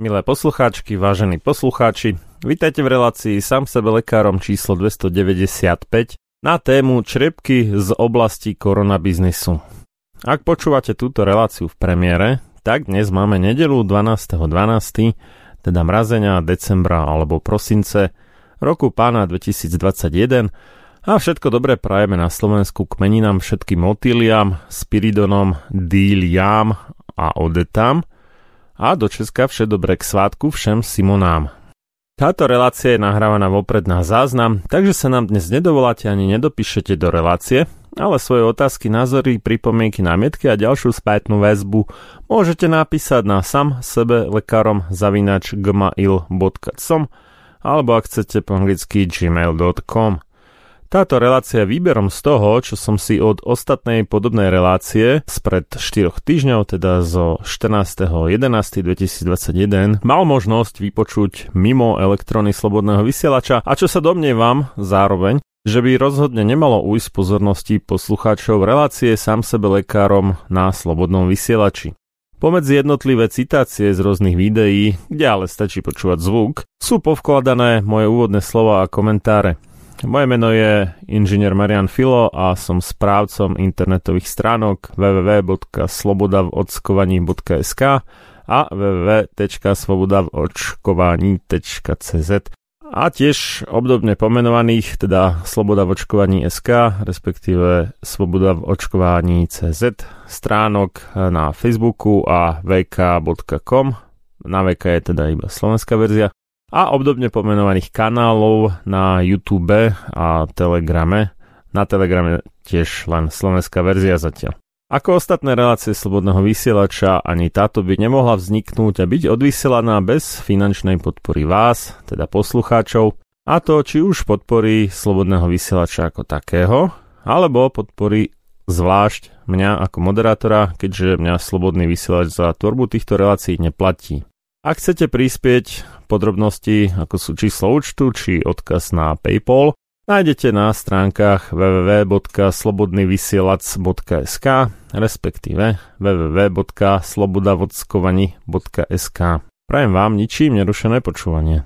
Milé poslucháčky, vážení poslucháči, vítajte v relácii sám sebe lekárom číslo 295 na tému črepky z oblasti koronabiznisu. Ak počúvate túto reláciu v premiére, tak dnes máme nedelu 12.12., teda mrazenia decembra alebo prosince roku pána 2021 a všetko dobré prajeme na Slovensku k meninám všetkým motýliam, spiridonom, díliam a odetám a do Česka vše dobré k svátku všem Simonám. Táto relácia je nahrávaná vopred na záznam, takže sa nám dnes nedovoláte ani nedopíšete do relácie, ale svoje otázky, názory, pripomienky, námietky a ďalšiu spätnú väzbu môžete napísať na sam sebe lekárom zavinač gmail.com alebo ak chcete po anglicky gmail.com. Táto relácia je výberom z toho, čo som si od ostatnej podobnej relácie spred 4 týždňov, teda zo 14.11.2021, mal možnosť vypočuť mimo elektrony slobodného vysielača a čo sa domnievam zároveň, že by rozhodne nemalo ujsť pozornosti poslucháčov relácie sám sebe lekárom na slobodnom vysielači. Pomedzi jednotlivé citácie z rôznych videí, kde ale stačí počúvať zvuk, sú povkladané moje úvodné slova a komentáre. Moje meno je inžinier Marian Filo a som správcom internetových stránok www.slobodavockovaní.sk a www.slobodavočkovaní.cz a tiež obdobne pomenovaných, teda Sloboda v očkovaní SK, respektíve Sloboda v očkovaní CZ stránok na Facebooku a vk.com. Na VK je teda iba slovenská verzia. A obdobne pomenovaných kanálov na YouTube a Telegrame. Na Telegrame tiež len slovenská verzia zatiaľ. Ako ostatné relácie slobodného vysielača, ani táto by nemohla vzniknúť a byť odvysielaná bez finančnej podpory vás, teda poslucháčov, a to či už podpory slobodného vysielača ako takého, alebo podpory zvlášť mňa ako moderátora, keďže mňa slobodný vysielač za tvorbu týchto relácií neplatí. Ak chcete prispieť podrobnosti, ako sú číslo účtu či odkaz na PayPal, nájdete na stránkach www.slobodnyvysielac.sk respektíve www.slobodavodskovani.sk Prajem vám ničím nerušené počúvanie.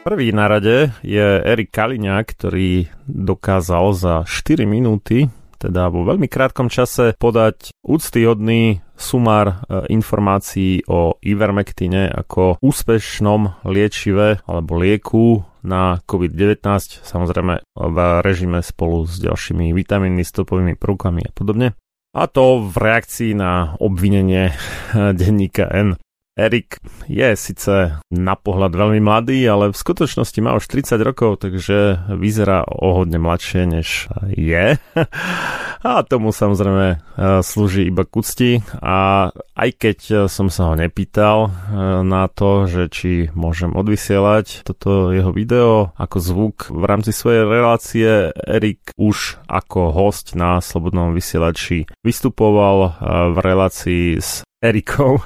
Prvý na rade je Erik Kaliňák, ktorý dokázal za 4 minúty teda vo veľmi krátkom čase podať úctyhodný sumár e, informácií o Ivermectine ako úspešnom liečive alebo lieku na COVID-19, samozrejme v režime spolu s ďalšími vitamínmi, stopovými prvkami a podobne. A to v reakcii na obvinenie denníka N. Erik je síce na pohľad veľmi mladý, ale v skutočnosti má už 30 rokov, takže vyzerá o hodne mladšie, než je. A tomu samozrejme e, slúži iba k úcti. A aj keď som sa ho nepýtal e, na to, že či môžem odvysielať toto jeho video ako zvuk v rámci svojej relácie, Erik už ako host na Slobodnom vysielači vystupoval e, v relácii s Erikou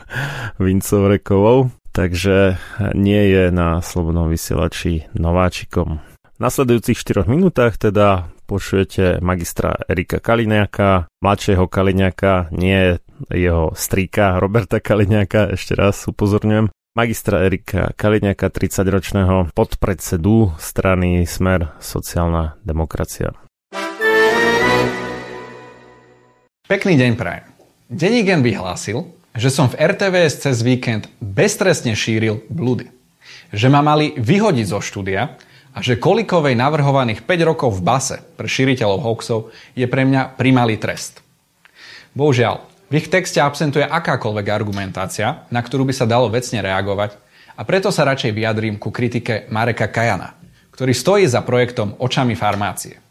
Vincovrekovou, takže nie je na Slobodnom vysielači nováčikom. V nasledujúcich 4 minútach teda počujete magistra Erika Kaliňáka, mladšieho Kaliňáka, nie jeho strýka Roberta Kaliňáka, ešte raz upozorňujem, magistra Erika Kaliňáka, 30-ročného podpredsedu strany Smer sociálna demokracia. Pekný deň prajem. Denník vyhlásil, že som v RTVS cez víkend beztrestne šíril blúdy. Že ma mali vyhodiť zo štúdia a že Kolikovej navrhovaných 5 rokov v base pre šíriteľov hoaxov je pre mňa primalý trest. Bohužiaľ, v ich texte absentuje akákoľvek argumentácia, na ktorú by sa dalo vecne reagovať a preto sa radšej vyjadrím ku kritike Mareka Kajana, ktorý stojí za projektom Očami farmácie.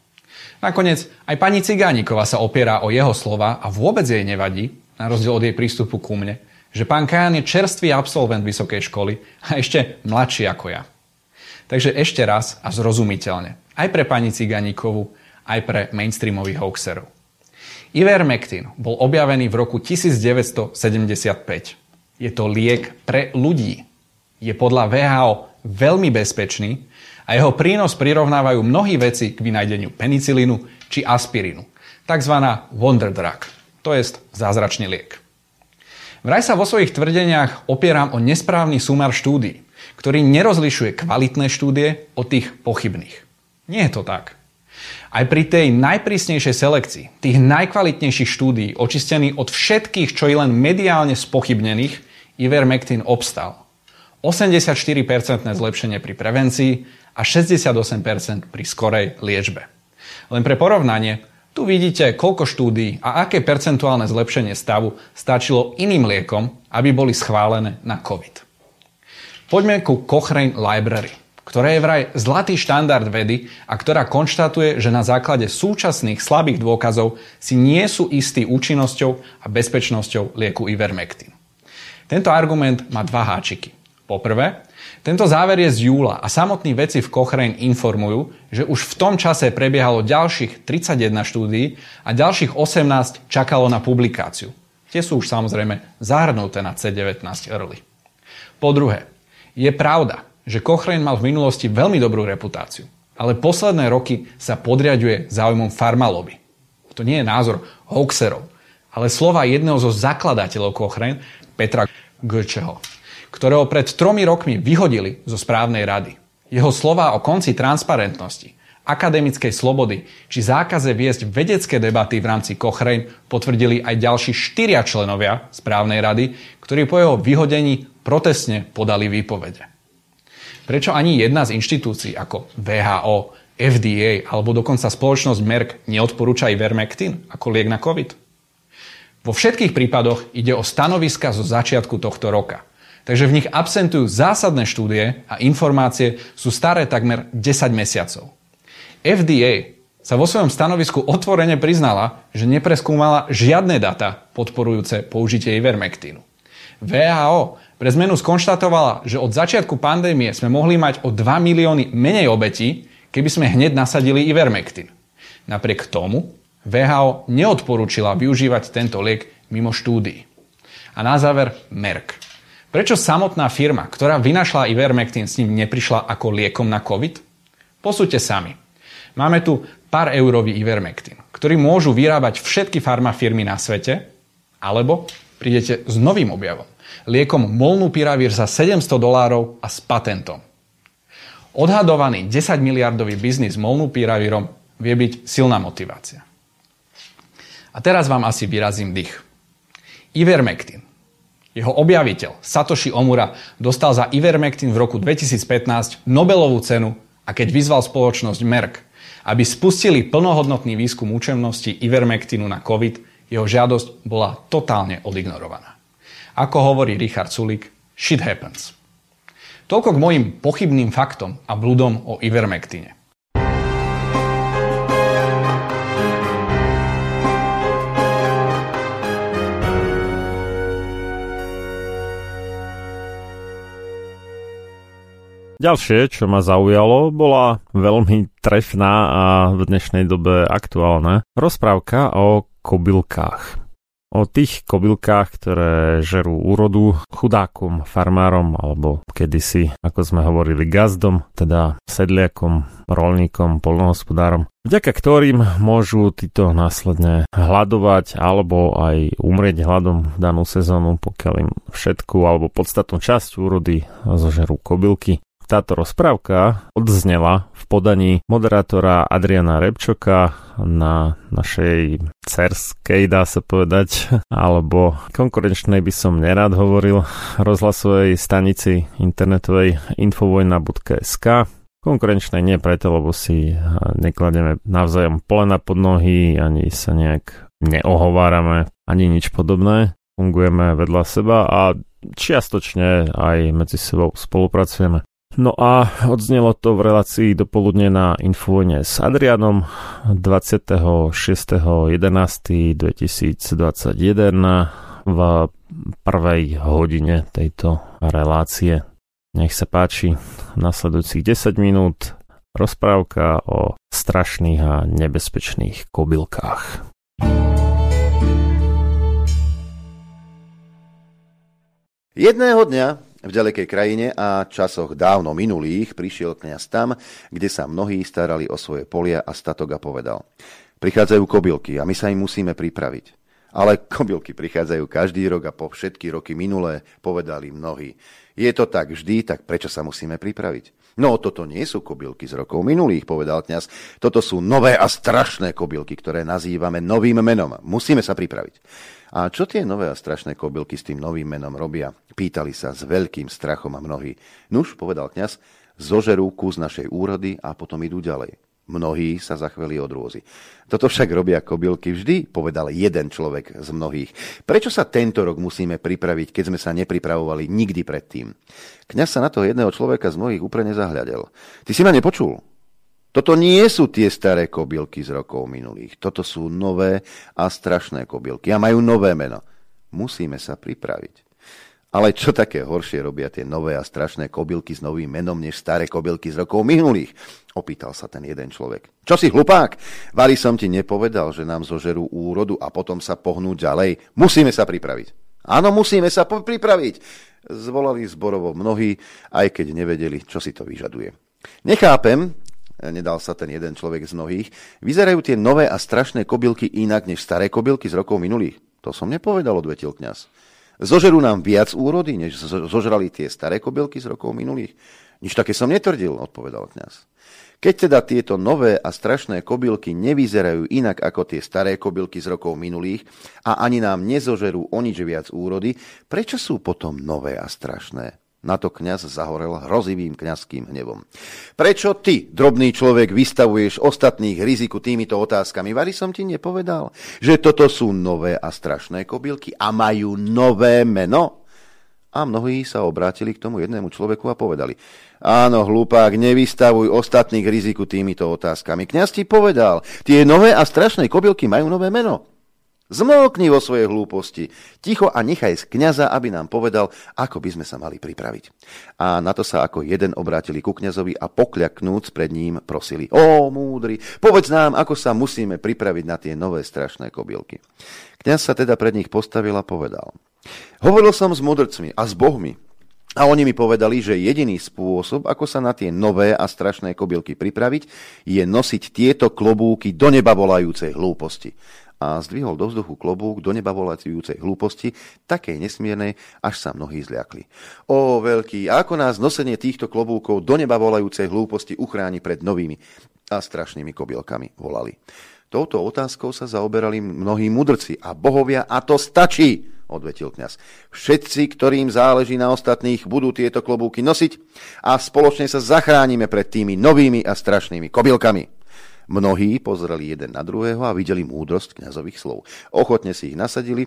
Nakoniec aj pani Cigániková sa opiera o jeho slova a vôbec jej nevadí, na rozdiel od jej prístupu ku mne, že pán Kajan je čerstvý absolvent vysokej školy a ešte mladší ako ja. Takže ešte raz a zrozumiteľne, aj pre pani Ciganíkovú, aj pre mainstreamových hoaxerov. Ivermectin bol objavený v roku 1975. Je to liek pre ľudí. Je podľa VHO veľmi bezpečný a jeho prínos prirovnávajú mnohí veci k vynajdeniu penicilínu či aspirínu. Takzvaná wonder drug to je zázračný liek. Vraj sa vo svojich tvrdeniach opieram o nesprávny sumár štúdí, ktorý nerozlišuje kvalitné štúdie od tých pochybných. Nie je to tak. Aj pri tej najprísnejšej selekcii, tých najkvalitnejších štúdií, očistených od všetkých, čo je len mediálne spochybnených, Ivermectin obstal. 84% zlepšenie pri prevencii a 68% pri skorej liečbe. Len pre porovnanie, tu vidíte, koľko štúdií a aké percentuálne zlepšenie stavu stačilo iným liekom, aby boli schválené na COVID. Poďme ku Cochrane Library, ktorá je vraj zlatý štandard vedy a ktorá konštatuje, že na základe súčasných slabých dôkazov si nie sú istí účinnosťou a bezpečnosťou lieku Ivermectin. Tento argument má dva háčiky. Poprvé, tento záver je z júla a samotní veci v Cochrane informujú, že už v tom čase prebiehalo ďalších 31 štúdií a ďalších 18 čakalo na publikáciu. Tie sú už samozrejme zahrnuté na C19 early. Po druhé, je pravda, že Cochrane mal v minulosti veľmi dobrú reputáciu, ale posledné roky sa podriaduje záujmom farmalobby. To nie je názor hoaxerov, ale slova jedného zo zakladateľov Cochrane, Petra Gčeho ktorého pred tromi rokmi vyhodili zo správnej rady. Jeho slova o konci transparentnosti, akademickej slobody či zákaze viesť vedecké debaty v rámci Cochrane potvrdili aj ďalší štyria členovia správnej rady, ktorí po jeho vyhodení protestne podali výpovede. Prečo ani jedna z inštitúcií ako VHO, FDA alebo dokonca spoločnosť Merck neodporúča Ivermectin ako liek na COVID? Vo všetkých prípadoch ide o stanoviska zo začiatku tohto roka – Takže v nich absentujú zásadné štúdie a informácie sú staré takmer 10 mesiacov. FDA sa vo svojom stanovisku otvorene priznala, že nepreskúmala žiadne data podporujúce použitie Ivermectinu. VHO pre zmenu skonštatovala, že od začiatku pandémie sme mohli mať o 2 milióny menej obetí, keby sme hneď nasadili Ivermectin. Napriek tomu VHO neodporúčila využívať tento liek mimo štúdií. A na záver Merck. Prečo samotná firma, ktorá vynašla Ivermectin, s ním neprišla ako liekom na COVID? Posúďte sami. Máme tu pár eurový Ivermectin, ktorý môžu vyrábať všetky farmafirmy na svete, alebo prídete s novým objavom. Liekom Molnupiravir za 700 dolárov a s patentom. Odhadovaný 10 miliardový biznis Molnupiravirom vie byť silná motivácia. A teraz vám asi vyrazím dých. Ivermectin. Jeho objaviteľ Satoshi Omura dostal za Ivermectin v roku 2015 Nobelovú cenu a keď vyzval spoločnosť Merck, aby spustili plnohodnotný výskum účemnosti Ivermectinu na COVID, jeho žiadosť bola totálne odignorovaná. Ako hovorí Richard Sulik, shit happens. Toľko k mojim pochybným faktom a bludom o Ivermectine. Ďalšie, čo ma zaujalo, bola veľmi trefná a v dnešnej dobe aktuálna rozprávka o kobylkách. O tých kobylkách, ktoré žerú úrodu chudákom, farmárom alebo kedysi, ako sme hovorili, gazdom, teda sedliakom, rolníkom, polnohospodárom, vďaka ktorým môžu títo následne hľadovať alebo aj umrieť hladom danú sezónu, pokiaľ im všetku alebo podstatnú časť úrody zožerú kobylky. Táto rozprávka odznela v podaní moderátora Adriana Repčoka na našej cerskej, dá sa povedať, alebo konkurenčnej by som nerád hovoril, rozhlasovej stanici internetovej infovojna.sk. Konkurenčnej nie preto, lebo si neklademe navzájom polena pod nohy, ani sa nejak neohovárame, ani nič podobné. Fungujeme vedľa seba a čiastočne aj medzi sebou spolupracujeme. No a odznelo to v relácii dopoludne na Infovojne s Adrianom 26.11.2021 v prvej hodine tejto relácie. Nech sa páči, nasledujúcich 10 minút rozprávka o strašných a nebezpečných kobylkách. Jedného dňa v ďalekej krajine a časoch dávno minulých prišiel kňaz tam, kde sa mnohí starali o svoje polia a statok a povedal. Prichádzajú kobylky a my sa im musíme pripraviť. Ale kobylky prichádzajú každý rok a po všetky roky minulé povedali mnohí. Je to tak vždy, tak prečo sa musíme pripraviť? No, toto nie sú kobylky z rokov minulých, povedal kňaz. Toto sú nové a strašné kobylky, ktoré nazývame novým menom. Musíme sa pripraviť. A čo tie nové a strašné kobylky s tým novým menom robia? Pýtali sa s veľkým strachom a mnohí. Nuž, povedal kňaz, zožerú kus našej úrody a potom idú ďalej. Mnohí sa zachveli od rôzy. Toto však robia kobylky vždy, povedal jeden človek z mnohých. Prečo sa tento rok musíme pripraviť, keď sme sa nepripravovali nikdy predtým? Kňaz sa na toho jedného človeka z mnohých úprene zahľadel. Ty si ma nepočul? Toto nie sú tie staré kobylky z rokov minulých. Toto sú nové a strašné kobylky a majú nové meno. Musíme sa pripraviť. Ale čo také horšie robia tie nové a strašné kobylky s novým menom, než staré kobylky z rokov minulých? Opýtal sa ten jeden človek. Čo si hlupák? Vali som ti nepovedal, že nám zožerú úrodu a potom sa pohnú ďalej. Musíme sa pripraviť. Áno, musíme sa pripraviť. Zvolali zborovo mnohí, aj keď nevedeli, čo si to vyžaduje. Nechápem, nedal sa ten jeden človek z mnohých, vyzerajú tie nové a strašné kobylky inak než staré kobylky z rokov minulých. To som nepovedal, odvetil kňaz. Zožerú nám viac úrody, než zožrali tie staré kobylky z rokov minulých? Nič také som netvrdil, odpovedal kňaz. Keď teda tieto nové a strašné kobylky nevyzerajú inak ako tie staré kobylky z rokov minulých a ani nám nezožerú o nič viac úrody, prečo sú potom nové a strašné? Na to kňaz zahorel hrozivým kňazským hnevom. Prečo ty, drobný človek, vystavuješ ostatných riziku týmito otázkami? Vary som ti nepovedal, že toto sú nové a strašné kobylky a majú nové meno? A mnohí sa obrátili k tomu jednému človeku a povedali, áno, hlupák, nevystavuj ostatných riziku týmito otázkami. Kňaz ti povedal, tie nové a strašné kobylky majú nové meno. Zmlkni vo svojej hlúposti. Ticho a nechaj z kniaza, aby nám povedal, ako by sme sa mali pripraviť. A na to sa ako jeden obrátili ku kňazovi a pokľaknúc pred ním prosili. Ó, múdry, povedz nám, ako sa musíme pripraviť na tie nové strašné kobylky. Kňaz sa teda pred nich postavil a povedal. Hovoril som s mudrcmi a s bohmi, a oni mi povedali, že jediný spôsob, ako sa na tie nové a strašné kobylky pripraviť, je nosiť tieto klobúky do neba volajúcej hlúposti. A zdvihol do vzduchu klobúk do neba volajúcej hlúposti, takej nesmiernej, až sa mnohí zliakli. O veľký, ako nás nosenie týchto klobúkov do neba volajúcej hlúposti uchráni pred novými a strašnými kobylkami, volali. Touto otázkou sa zaoberali mnohí mudrci a bohovia a to stačí odvetil kňaz. Všetci, ktorým záleží na ostatných, budú tieto klobúky nosiť a spoločne sa zachránime pred tými novými a strašnými kobylkami. Mnohí pozreli jeden na druhého a videli múdrosť kňazových slov. Ochotne si ich nasadili,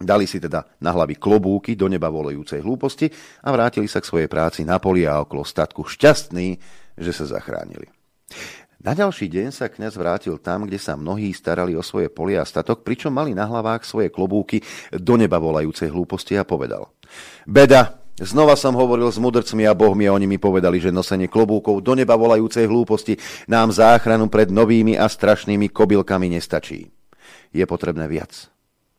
dali si teda na hlavy klobúky do neba volajúcej hlúposti a vrátili sa k svojej práci na poli a okolo statku šťastní, že sa zachránili. Na ďalší deň sa kňaz vrátil tam, kde sa mnohí starali o svoje polia a statok, pričom mali na hlavách svoje klobúky do neba volajúcej hlúposti a povedal. Beda, znova som hovoril s mudrcmi a bohmi a oni mi povedali, že nosenie klobúkov do neba volajúcej hlúposti nám záchranu pred novými a strašnými kobylkami nestačí. Je potrebné viac.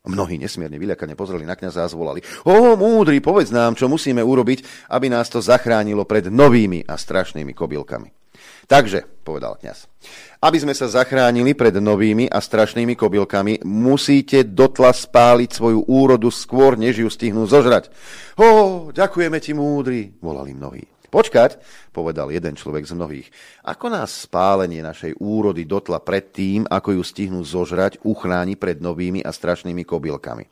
Mnohí nesmierne vyľakane pozreli na kňaza a zvolali. O, múdry, povedz nám, čo musíme urobiť, aby nás to zachránilo pred novými a strašnými kobylkami. Takže, povedal kňaz, aby sme sa zachránili pred novými a strašnými kobylkami, musíte dotla spáliť svoju úrodu skôr, než ju stihnú zožrať. Ho, ďakujeme ti, múdry, volali mnohí. Počkať, povedal jeden človek z mnohých. Ako nás spálenie našej úrody dotla pred tým, ako ju stihnú zožrať, uchráni pred novými a strašnými kobylkami?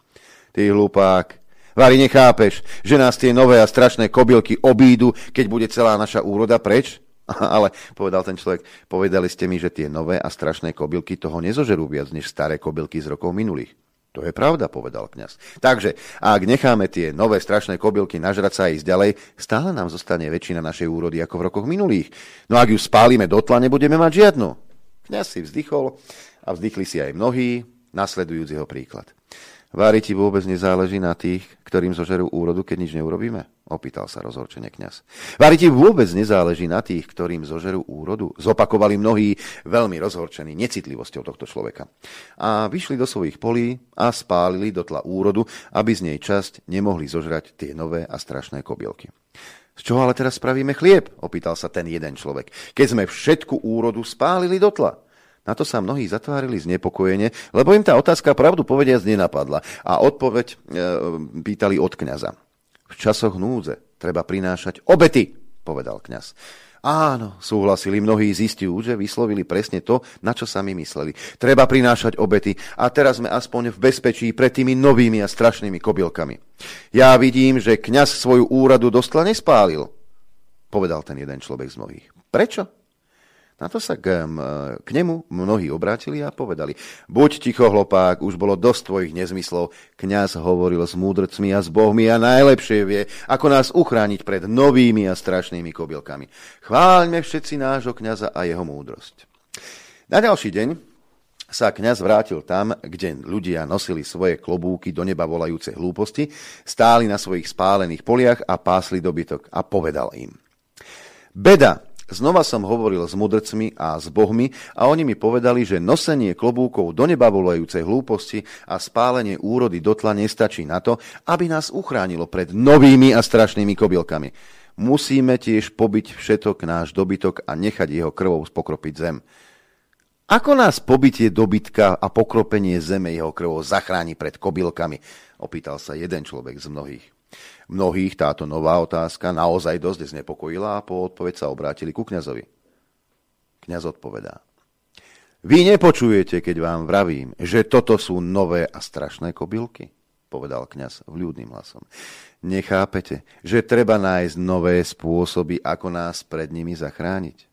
Ty hlupák, Vary nechápeš, že nás tie nové a strašné kobylky obídu, keď bude celá naša úroda preč? Ale povedal ten človek, povedali ste mi, že tie nové a strašné kobylky toho nezožerú viac než staré kobylky z rokov minulých. To je pravda, povedal kňaz. Takže, ak necháme tie nové strašné kobylky nažrať sa a ísť ďalej, stále nám zostane väčšina našej úrody ako v rokoch minulých. No ak ju spálime do tla, nebudeme mať žiadnu. Kňaz si vzdychol a vzdychli si aj mnohí, nasledujúc jeho príklad. Vári ti vôbec nezáleží na tých, ktorým zožerú úrodu, keď nič neurobíme? Opýtal sa rozhorčene kňaz. Vári ti vôbec nezáleží na tých, ktorým zožerú úrodu? Zopakovali mnohí veľmi rozhorčení necitlivosťou tohto človeka. A vyšli do svojich polí a spálili do tla úrodu, aby z nej časť nemohli zožrať tie nové a strašné kobielky. Z čoho ale teraz spravíme chlieb? Opýtal sa ten jeden človek. Keď sme všetku úrodu spálili do tla. Na to sa mnohí zatvárili znepokojene, lebo im tá otázka pravdu povediac nenapadla a odpoveď e, pýtali od kňaza. V časoch núdze treba prinášať obety, povedal kňaz. Áno, súhlasili mnohí zistiu, že vyslovili presne to, na čo sami mysleli. Treba prinášať obety a teraz sme aspoň v bezpečí pred tými novými a strašnými kobylkami. Ja vidím, že kňaz svoju úradu dostla nespálil, povedal ten jeden človek z mnohých. Prečo? Na to sa k, k nemu mnohí obrátili a povedali, buď ticho, hlopák, už bolo dosť tvojich nezmyslov. Kňaz hovoril s múdrcmi a s bohmi a najlepšie vie, ako nás uchrániť pred novými a strašnými kobylkami. Chváľme všetci nášho kňaza a jeho múdrosť. Na ďalší deň sa kňaz vrátil tam, kde ľudia nosili svoje klobúky do neba volajúce hlúposti, stáli na svojich spálených poliach a pásli dobytok a povedal im. Beda Znova som hovoril s mudrcmi a s bohmi a oni mi povedali, že nosenie klobúkov do neba volajúcej hlúposti a spálenie úrody dotla nestačí na to, aby nás uchránilo pred novými a strašnými kobylkami. Musíme tiež pobiť všetok náš dobytok a nechať jeho krvou spokropiť zem. Ako nás pobytie dobytka a pokropenie zeme jeho krvou zachráni pred kobylkami? Opýtal sa jeden človek z mnohých. Mnohých táto nová otázka naozaj dosť znepokojila a po odpoveď sa obrátili ku kňazovi. Kňaz odpovedá. Vy nepočujete, keď vám vravím, že toto sú nové a strašné kobylky? povedal kňaz vľúdnym hlasom. Nechápete, že treba nájsť nové spôsoby, ako nás pred nimi zachrániť?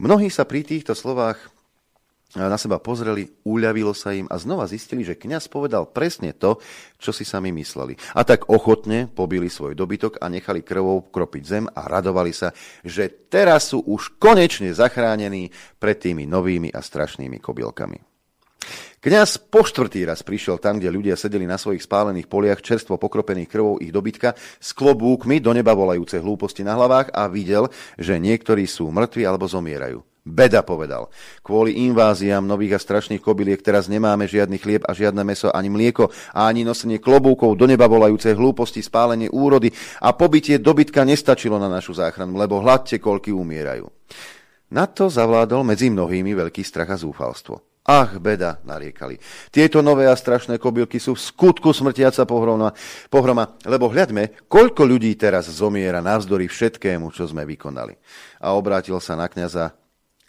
Mnohí sa pri týchto slovách na seba pozreli, uľavilo sa im a znova zistili, že kňaz povedal presne to, čo si sami mysleli. A tak ochotne pobili svoj dobytok a nechali krvou kropiť zem a radovali sa, že teraz sú už konečne zachránení pred tými novými a strašnými kobylkami. Kňaz po štvrtý raz prišiel tam, kde ľudia sedeli na svojich spálených poliach čerstvo pokropených krvou ich dobytka s klobúkmi do neba volajúce hlúposti na hlavách a videl, že niektorí sú mŕtvi alebo zomierajú. Beda povedal. Kvôli inváziám nových a strašných kobyliek teraz nemáme žiadny chlieb a žiadne meso, ani mlieko a ani nosenie klobúkov do neba volajúce hlúposti, spálenie úrody a pobytie dobytka nestačilo na našu záchranu, lebo hladte koľky umierajú. Na to zavládol medzi mnohými veľký strach a zúfalstvo. Ach, beda, nariekali. Tieto nové a strašné kobylky sú v skutku smrtiaca pohroma, pohroma, lebo hľadme, koľko ľudí teraz zomiera navzdory všetkému, čo sme vykonali. A obrátil sa na kňaza,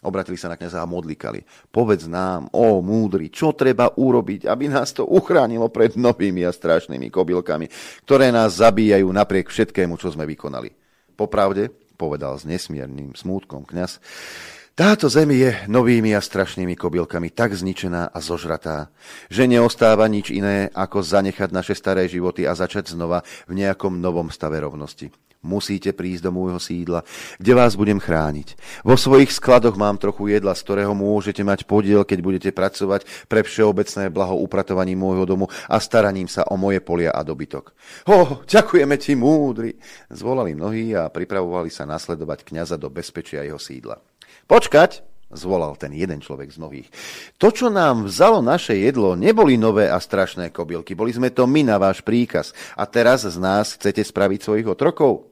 obratili sa na kňaza a modlikali. Povedz nám, ó múdry, čo treba urobiť, aby nás to uchránilo pred novými a strašnými kobylkami, ktoré nás zabíjajú napriek všetkému, čo sme vykonali. Popravde, povedal s nesmiernym smútkom kňaz, táto zem je novými a strašnými kobylkami tak zničená a zožratá, že neostáva nič iné, ako zanechať naše staré životy a začať znova v nejakom novom stave rovnosti. Musíte prísť do môjho sídla, kde vás budem chrániť. Vo svojich skladoch mám trochu jedla, z ktorého môžete mať podiel, keď budete pracovať pre všeobecné blaho upratovaním môjho domu a staraním sa o moje polia a dobytok. Ho, ďakujeme ti, múdry! Zvolali mnohí a pripravovali sa nasledovať kňaza do bezpečia jeho sídla. Počkať, zvolal ten jeden človek z mnohých. To, čo nám vzalo naše jedlo, neboli nové a strašné kobylky, boli sme to my na váš príkaz. A teraz z nás chcete spraviť svojich otrokov?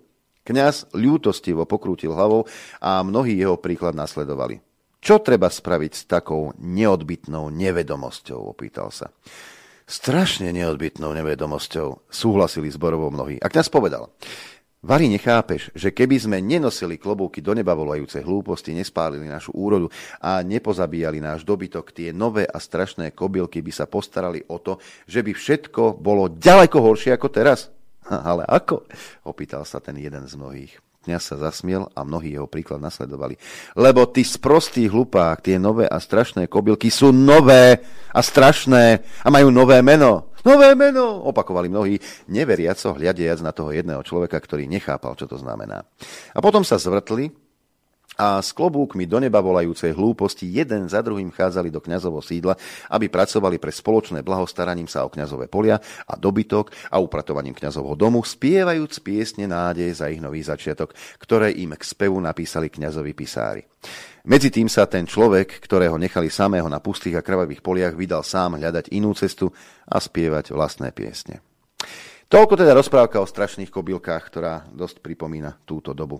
Kňaz ľútostivo pokrútil hlavou a mnohí jeho príklad nasledovali. Čo treba spraviť s takou neodbitnou nevedomosťou, opýtal sa. Strašne neodbitnou nevedomosťou, súhlasili zborovo mnohí. A kňaz povedal, Vary nechápeš, že keby sme nenosili klobúky do neba volajúce hlúposti, nespálili našu úrodu a nepozabíjali náš dobytok, tie nové a strašné kobylky by sa postarali o to, že by všetko bolo ďaleko horšie ako teraz? Ale ako? Opýtal sa ten jeden z mnohých. Kňaz sa zasmiel a mnohí jeho príklad nasledovali. Lebo ty sprostý hlupák, tie nové a strašné kobylky sú nové a strašné a majú nové meno. Nové meno, opakovali mnohí, neveriaco hľadiac na toho jedného človeka, ktorý nechápal, čo to znamená. A potom sa zvrtli a s klobúkmi do neba volajúcej hlúposti jeden za druhým chádzali do kňazovo sídla, aby pracovali pre spoločné blahostaraním sa o kňazové polia a dobytok a upratovaním kňazovho domu, spievajúc piesne nádej za ich nový začiatok, ktoré im k spevu napísali kňazovi pisári. Medzi tým sa ten človek, ktorého nechali samého na pustých a krvavých poliach, vydal sám hľadať inú cestu a spievať vlastné piesne. Toľko teda rozprávka o strašných kobylkách, ktorá dosť pripomína túto dobu.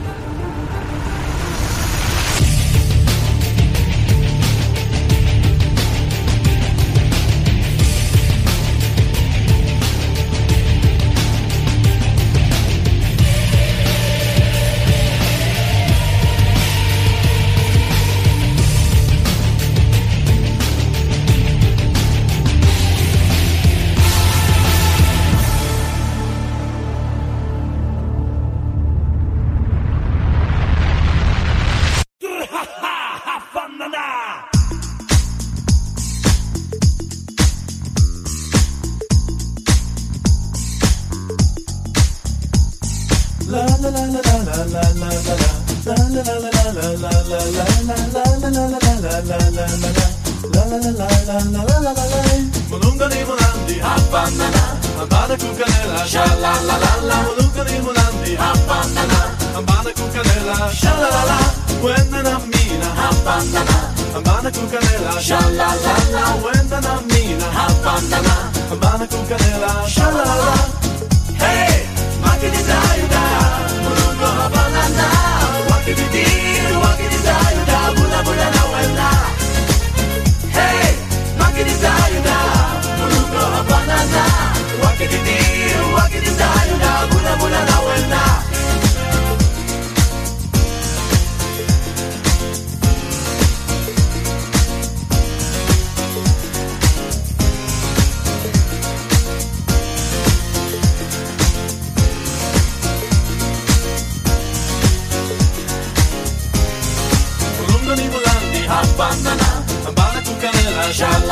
Hey, make it it is I.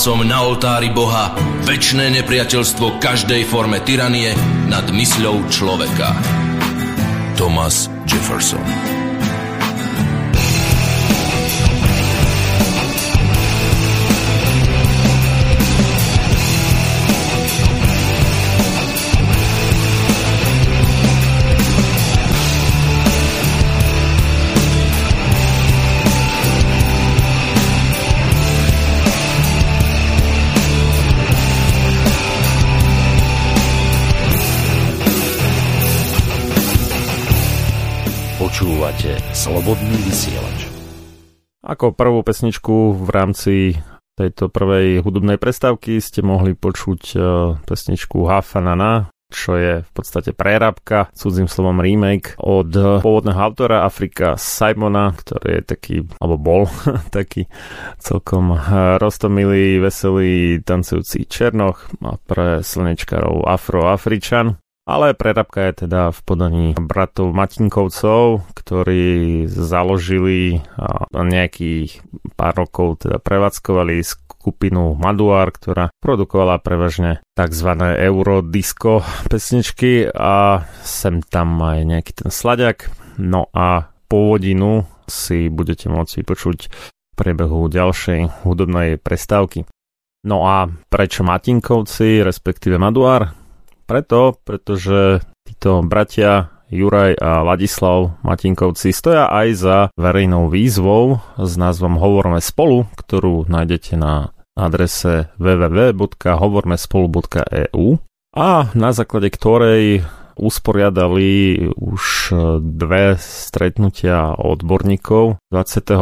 Som na oltári Boha väčšné nepriateľstvo každej forme tyranie nad mysľou človeka. Thomas Jefferson Počúvate Slobodný vysielač. Ako prvú pesničku v rámci tejto prvej hudobnej prestávky ste mohli počuť uh, pesničku Hafanana, čo je v podstate prerábka, cudzím slovom remake od pôvodného autora Afrika Simona, ktorý je taký, alebo bol taký celkom roztomilý, veselý, tancujúci černoch a pre slnečkarov Afroafričan. Ale prerábka je teda v podaní bratov Matinkovcov, ktorí založili nejakých pár rokov teda prevádzkovali skupinu Maduar, ktorá produkovala prevažne tzv. eurodisco pesničky a sem tam aj nejaký ten sladiak. No a pôvodinu si budete môcť vypočuť v priebehu ďalšej hudobnej prestávky. No a prečo Matinkovci, respektíve Maduár? Preto, pretože títo bratia Juraj a Ladislav Matinkovci stoja aj za verejnou výzvou s názvom Hovorme spolu, ktorú nájdete na adrese www.hovormespolu.eu a na základe ktorej usporiadali už dve stretnutia odborníkov 28.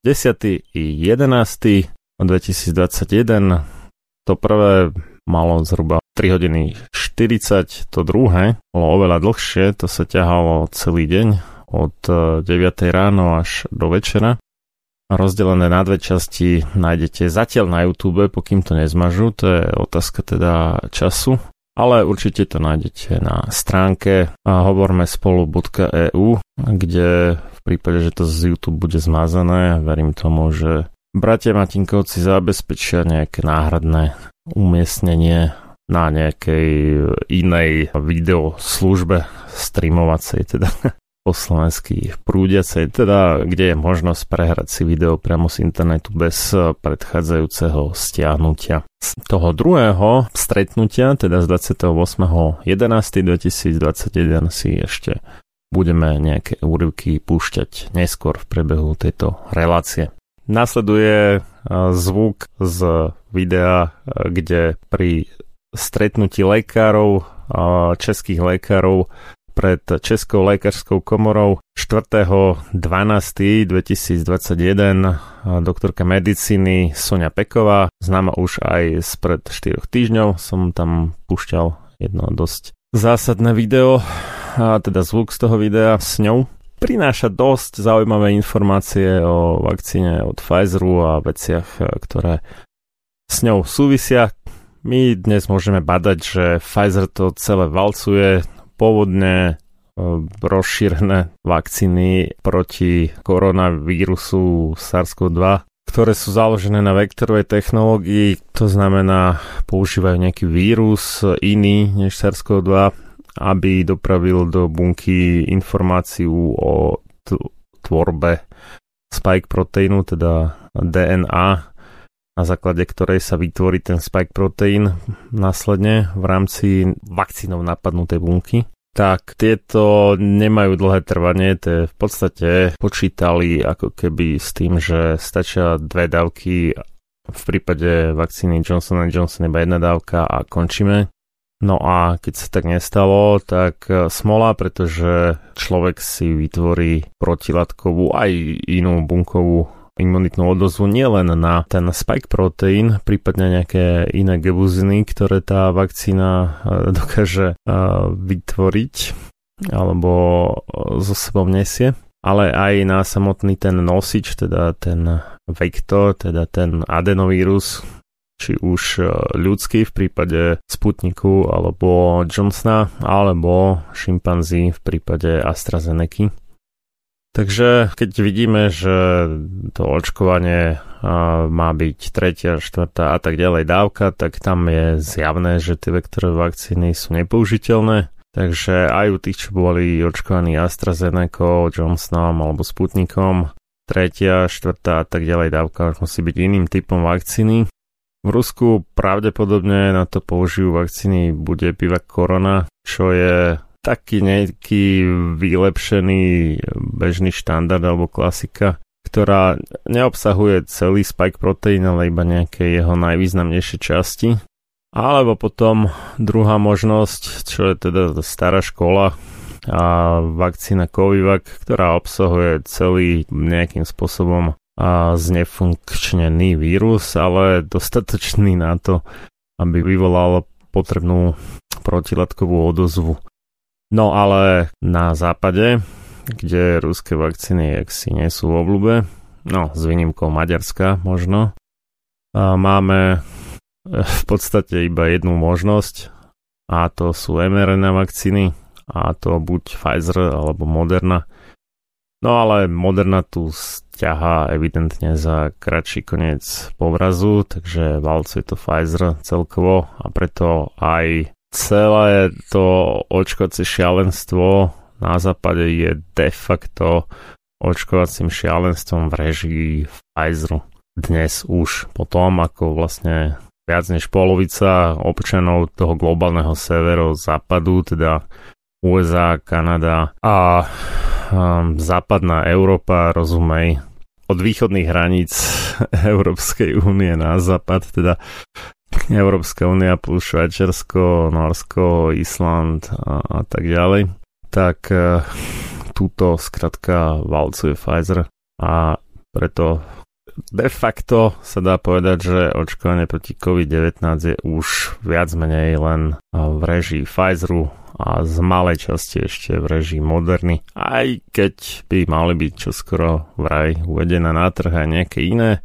10. i 11. 2021. To prvé malo zhruba 3 hodiny 40, to druhé bolo oveľa dlhšie, to sa ťahalo celý deň od 9 e, ráno až do večera. Rozdelené na dve časti nájdete zatiaľ na YouTube, pokým to nezmažu, to je otázka teda času, ale určite to nájdete na stránke hovorme spolu.eu, kde v prípade, že to z YouTube bude zmazané, verím tomu, že bratia Matinkovci zabezpečia nejaké náhradné umiestnenie na nejakej inej videoslužbe streamovacej, teda po slovensky prúdiacej, teda kde je možnosť prehrať si video priamo z internetu bez predchádzajúceho stiahnutia. Z toho druhého stretnutia, teda z 28.11.2021 si ešte budeme nejaké úryvky púšťať neskôr v prebehu tejto relácie. Nasleduje zvuk z videa, kde pri stretnutí lekárov, českých lekárov pred Českou lekárskou komorou 4.12.2021 doktorka medicíny Sonia Peková, známa už aj spred 4 týždňov, som tam púšťal jedno dosť zásadné video, a teda zvuk z toho videa s ňou. Prináša dosť zaujímavé informácie o vakcíne od Pfizeru a veciach, ktoré s ňou súvisia. My dnes môžeme badať, že Pfizer to celé valcuje. Pôvodne e, rozšírené vakcíny proti koronavírusu SARS-CoV-2, ktoré sú založené na vektorovej technológii, to znamená používajú nejaký vírus iný než SARS-CoV-2, aby dopravil do bunky informáciu o tvorbe spike proteínu, teda DNA, na základe ktorej sa vytvorí ten spike proteín následne v rámci vakcínov napadnutej bunky tak tieto nemajú dlhé trvanie, to v podstate počítali ako keby s tým, že stačia dve dávky, v prípade vakcíny Johnson Johnson iba jedna dávka a končíme. No a keď sa tak nestalo, tak smola, pretože človek si vytvorí protilátkovú aj inú bunkovú imunitnú odozvu nielen na ten spike proteín, prípadne nejaké iné gebuziny, ktoré tá vakcína e, dokáže e, vytvoriť alebo e, so sebou nesie, ale aj na samotný ten nosič, teda ten vektor, teda ten adenovírus, či už ľudský v prípade Sputniku alebo Johnsona, alebo šimpanzí v prípade AstraZeneca. Takže keď vidíme, že to očkovanie má byť tretia, štvrtá a tak ďalej dávka, tak tam je zjavné, že tie vektorové vakcíny sú nepoužiteľné. Takže aj u tých, čo boli očkovaní AstraZeneca, Johnsonom alebo Sputnikom, tretia, štvrtá a tak ďalej dávka musí byť iným typom vakcíny. V Rusku pravdepodobne na to použijú vakcíny bude piva Korona, čo je taký nejaký vylepšený bežný štandard alebo klasika, ktorá neobsahuje celý spike proteín, ale iba nejaké jeho najvýznamnejšie časti. Alebo potom druhá možnosť, čo je teda stará škola, a vakcína Covivac, ktorá obsahuje celý nejakým spôsobom a znefunkčnený vírus, ale dostatočný na to, aby vyvolal potrebnú protilátkovú odozvu. No ale na západe, kde ruské vakcíny si nie sú v oblúbe, no s výnimkou Maďarska možno, a máme v podstate iba jednu možnosť a to sú mRNA vakcíny a to buď Pfizer alebo Moderna. No ale Moderna tu stiaha evidentne za kratší koniec povrazu, takže valcuje to Pfizer celkovo a preto aj celé to očkovacie šialenstvo na západe je de facto očkovacím šialenstvom v režii Pfizeru. Dnes už potom, ako vlastne viac než polovica občanov toho globálneho severu západu, teda USA, Kanada a um, západná Európa, rozumej, od východných hraníc Európskej únie na západ, teda Európska únia plus Švajčiarsko, Norsko, Island a, a tak ďalej, tak uh, túto skratka valcuje Pfizer a preto de facto sa dá povedať, že očkovanie proti COVID-19 je už viac menej len v režii Pfizeru a z malej časti ešte v režii Moderny, aj keď by mali byť čoskoro vraj uvedené na trh aj nejaké iné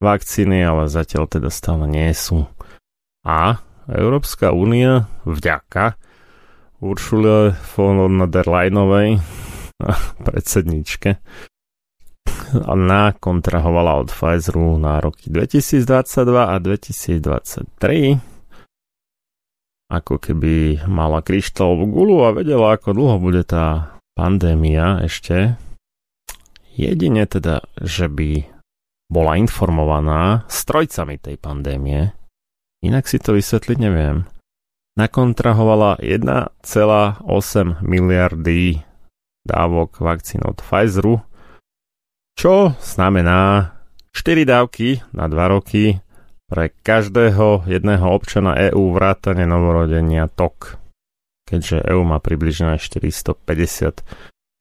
vakcíny, ale zatiaľ teda stále nie sú. A Európska únia vďaka Uršule von der Leyenovej predsedničke nakontrahovala od Pfizeru na roky 2022 a 2023 ako keby mala kryštálovú gulu a vedela, ako dlho bude tá pandémia ešte. Jedine teda, že by bola informovaná strojcami tej pandémie, inak si to vysvetliť neviem. Nakontrahovala 1,8 miliardy dávok vakcín od Pfizeru, čo znamená 4 dávky na 2 roky pre každého jedného občana EÚ vrátane novorodenia TOK. Keďže EÚ má približne 450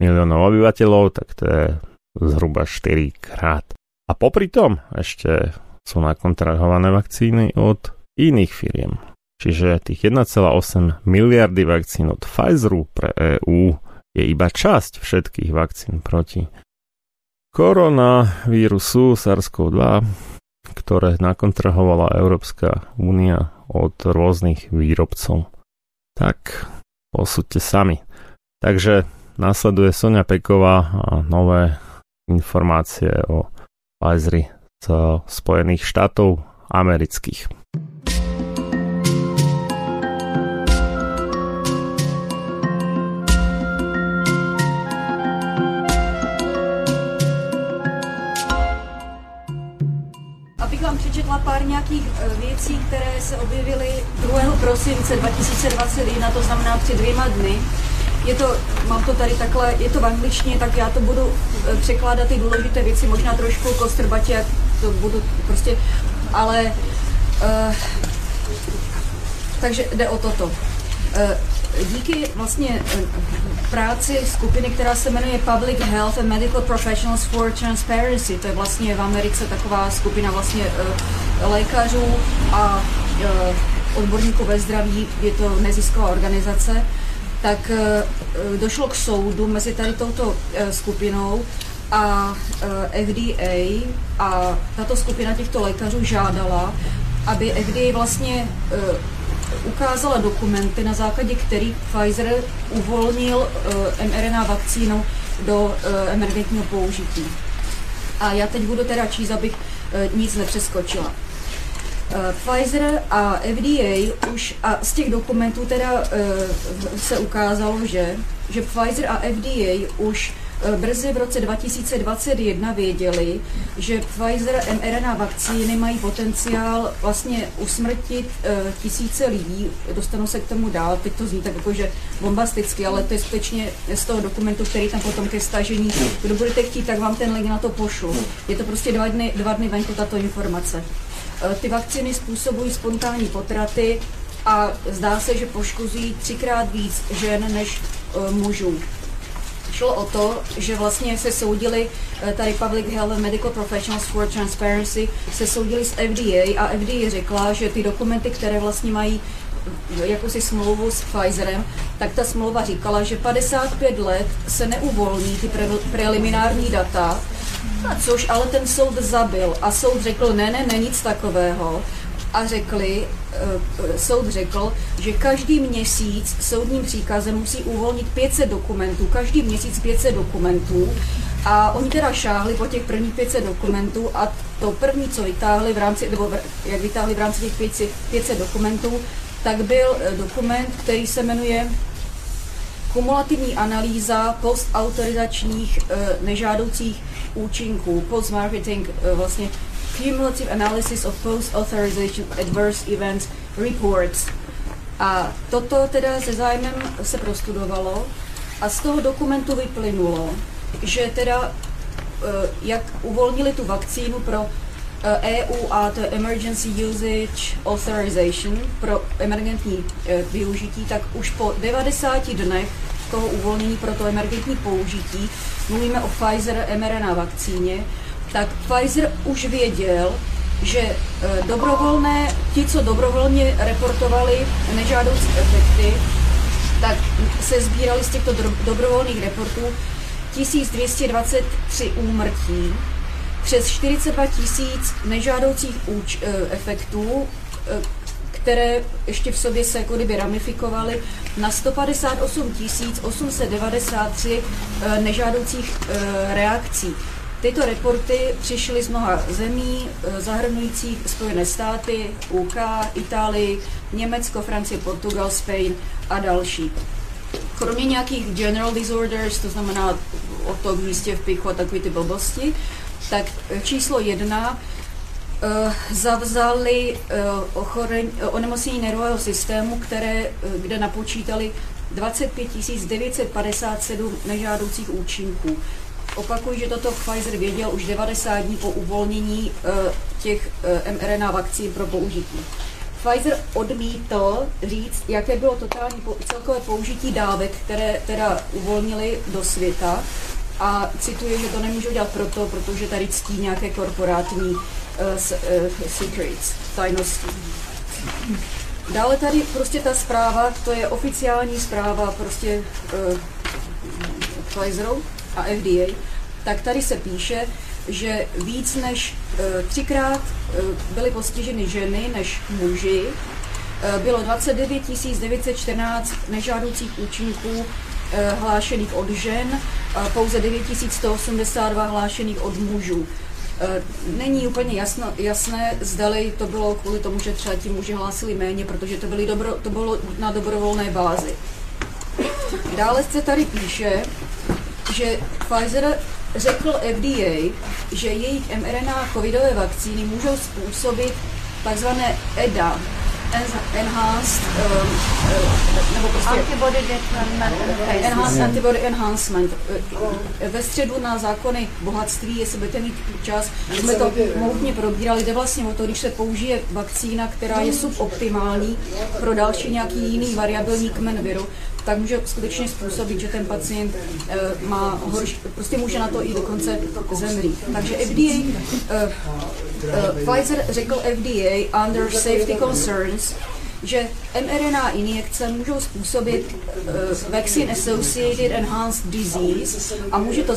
miliónov obyvateľov, tak to je zhruba 4 krát. A popri tom ešte sú nakontrahované vakcíny od iných firiem. Čiže tých 1,8 miliardy vakcín od Pfizeru pre EÚ je iba časť všetkých vakcín proti koronavírusu SARS-CoV-2, ktoré nakontrahovala Európska únia od rôznych výrobcov. Tak posúďte sami. Takže nasleduje Sonia Peková a nové informácie o Pfizeri z Spojených štátov amerických. přečetla pár nějakých eh, věcí, které se objevily 2. prosince 2021, to znamená před dvěma dny. Je to, mám to tady takhle, je to v angličtině, tak já to budu eh, překládat ty důležité věci, možná trošku kostrbatě, to budu prostě, ale uh, takže jde o toto. Uh, díky vlastně práci skupiny, která se jmenuje Public Health and Medical Professionals for Transparency, to je vlastně v Americe taková skupina vlastně lékařů a odborníků ve zdraví, je to nezisková organizace, tak došlo k soudu mezi tady touto skupinou a FDA a tato skupina těchto lékařů žádala, aby FDA vlastně ukázala dokumenty, na základě kterých Pfizer uvolnil uh, mRNA vakcínu do emergentního použití. A já teď budu teda číst, abych nic nepřeskočila. Pfizer a FDA už, a z těch dokumentů teda se ukázalo, že, že Pfizer a FDA už brzy v roce 2021 věděli, že Pfizer mRNA vakcíny mají potenciál vlastně usmrtit eh, tisíce lidí. Dostanu se k tomu dál, teď to zní tak jakože bombasticky, ale to je skutečně z toho dokumentu, který tam potom ke stažení. Kdo budete chtít, tak vám ten link na to pošlu. Je to prostě dva dny, dva dny venku tato informace. Eh, Ty vakcíny způsobují spontánní potraty a zdá se, že poškozují třikrát víc žen než eh, mužů. Šlo o to, že vlastně se soudili, eh, tady Public Health Medical Professionals for Transparency, se soudili s FDA a FDA řekla, že ty dokumenty, které vlastně mají eh, jakousi smlouvu s Pfizerem, tak ta smlouva říkala, že 55 let se neuvolní ty pre- preliminární data, což ale ten soud zabil a soud řekl, ne, ne, ne, nic takového. A řekli, eh, soud řekl, že každý měsíc soudním příkazem musí uvolnit 500 dokumentů, každý měsíc 500 dokumentů. A oni teda šáhli po těch prvních 500 dokumentů a to první, co vytáhli v rámci, nebo jak vytáhli v rámci těch 500, 500 dokumentů, tak byl eh, dokument, který se jmenuje kumulativní analýza postautorizačních e, nežádoucích účinků, post-marketing vlastně cumulative analysis of post-authorization adverse events reports. A toto teda se zájmem se prostudovalo a z toho dokumentu vyplynulo, že teda e, jak uvolnili tu vakcínu pro e, EU a to Emergency Usage Authorization pro emergentní e, využití, tak už po 90 dnech toho uvolnění pro to emergentní použití, mluvíme o Pfizer mRNA vakcíně, tak Pfizer už věděl, že e, dobrovolné, ti, co dobrovolně reportovali nežádoucí efekty, tak se sbírali z těchto dobrovolných reportů 1223 úmrtí, přes 42 tisíc nežádoucích úč- eh, efektů, eh, které ještě v sobě se jako kdyby ramifikovaly na 158 893 eh, nežádoucích reakcí. Tyto reporty přišly z mnoha zemí, eh, zahrnujících Spojené státy, UK, Itálii, Německo, Francie, Portugal, Spain a další. Kromě nějakých general disorders, to znamená otok v místě v pichu a takové ty blbosti, tak eh, číslo jedna eh, zavzali onemocnění nervového systému, které, kde napočítali 25 957 nežádoucích účinků. Opakuju, že toto Pfizer věděl už 90 dní po uvolnění eh, těch eh, mRNA vakcín pro použití. Pfizer odmítl říct, jaké bylo totální celkové použití dávek, které teda uvolnili do světa. A cituje, že to nemůžu dělat proto, protože tady ctí nějaké korporátní uh, uh, secrets, tajnosti. Dále tady prostě ta zpráva, to je oficiální zpráva prostě uh, Pfizeru a FDA, tak tady se píše, že víc než eh, třikrát eh, byly postiženy ženy než muži. Eh, Bylo 29 914 nežádoucích účinků hlášených od žen, a pouze 9 182 hlášených od mužů. Není úplně jasno, jasné, zdali to bylo kvůli tomu, že třeba ti muži hlásili méně, protože to, byly dobro, to bylo na dobrovolné bázi. Dále se tady píše, že Pfizer řekl FDA, že jejich mRNA covidové vakcíny můžou způsobit takzvané EDA, en- Enhanced, um, uh, nebo prostě Antibody different Enhanced Antibody Enhancement. Eh, Ve středu na zákony bohatství, jestli budete mít čas, jsme to mohutně probírali, jde vlastně o to, když se použije vakcína, která je suboptimální pro další nějaký jiný variabilní kmen viru, tak může skutečně způsobit, že ten pacient eh, má horší, prostě může na to i dokonce zemřít. Takže FDA, eh, eh, Pfizer řekl FDA under safety concerns, že mRNA injekce můžou způsobit uh, vaccine associated enhanced disease a může to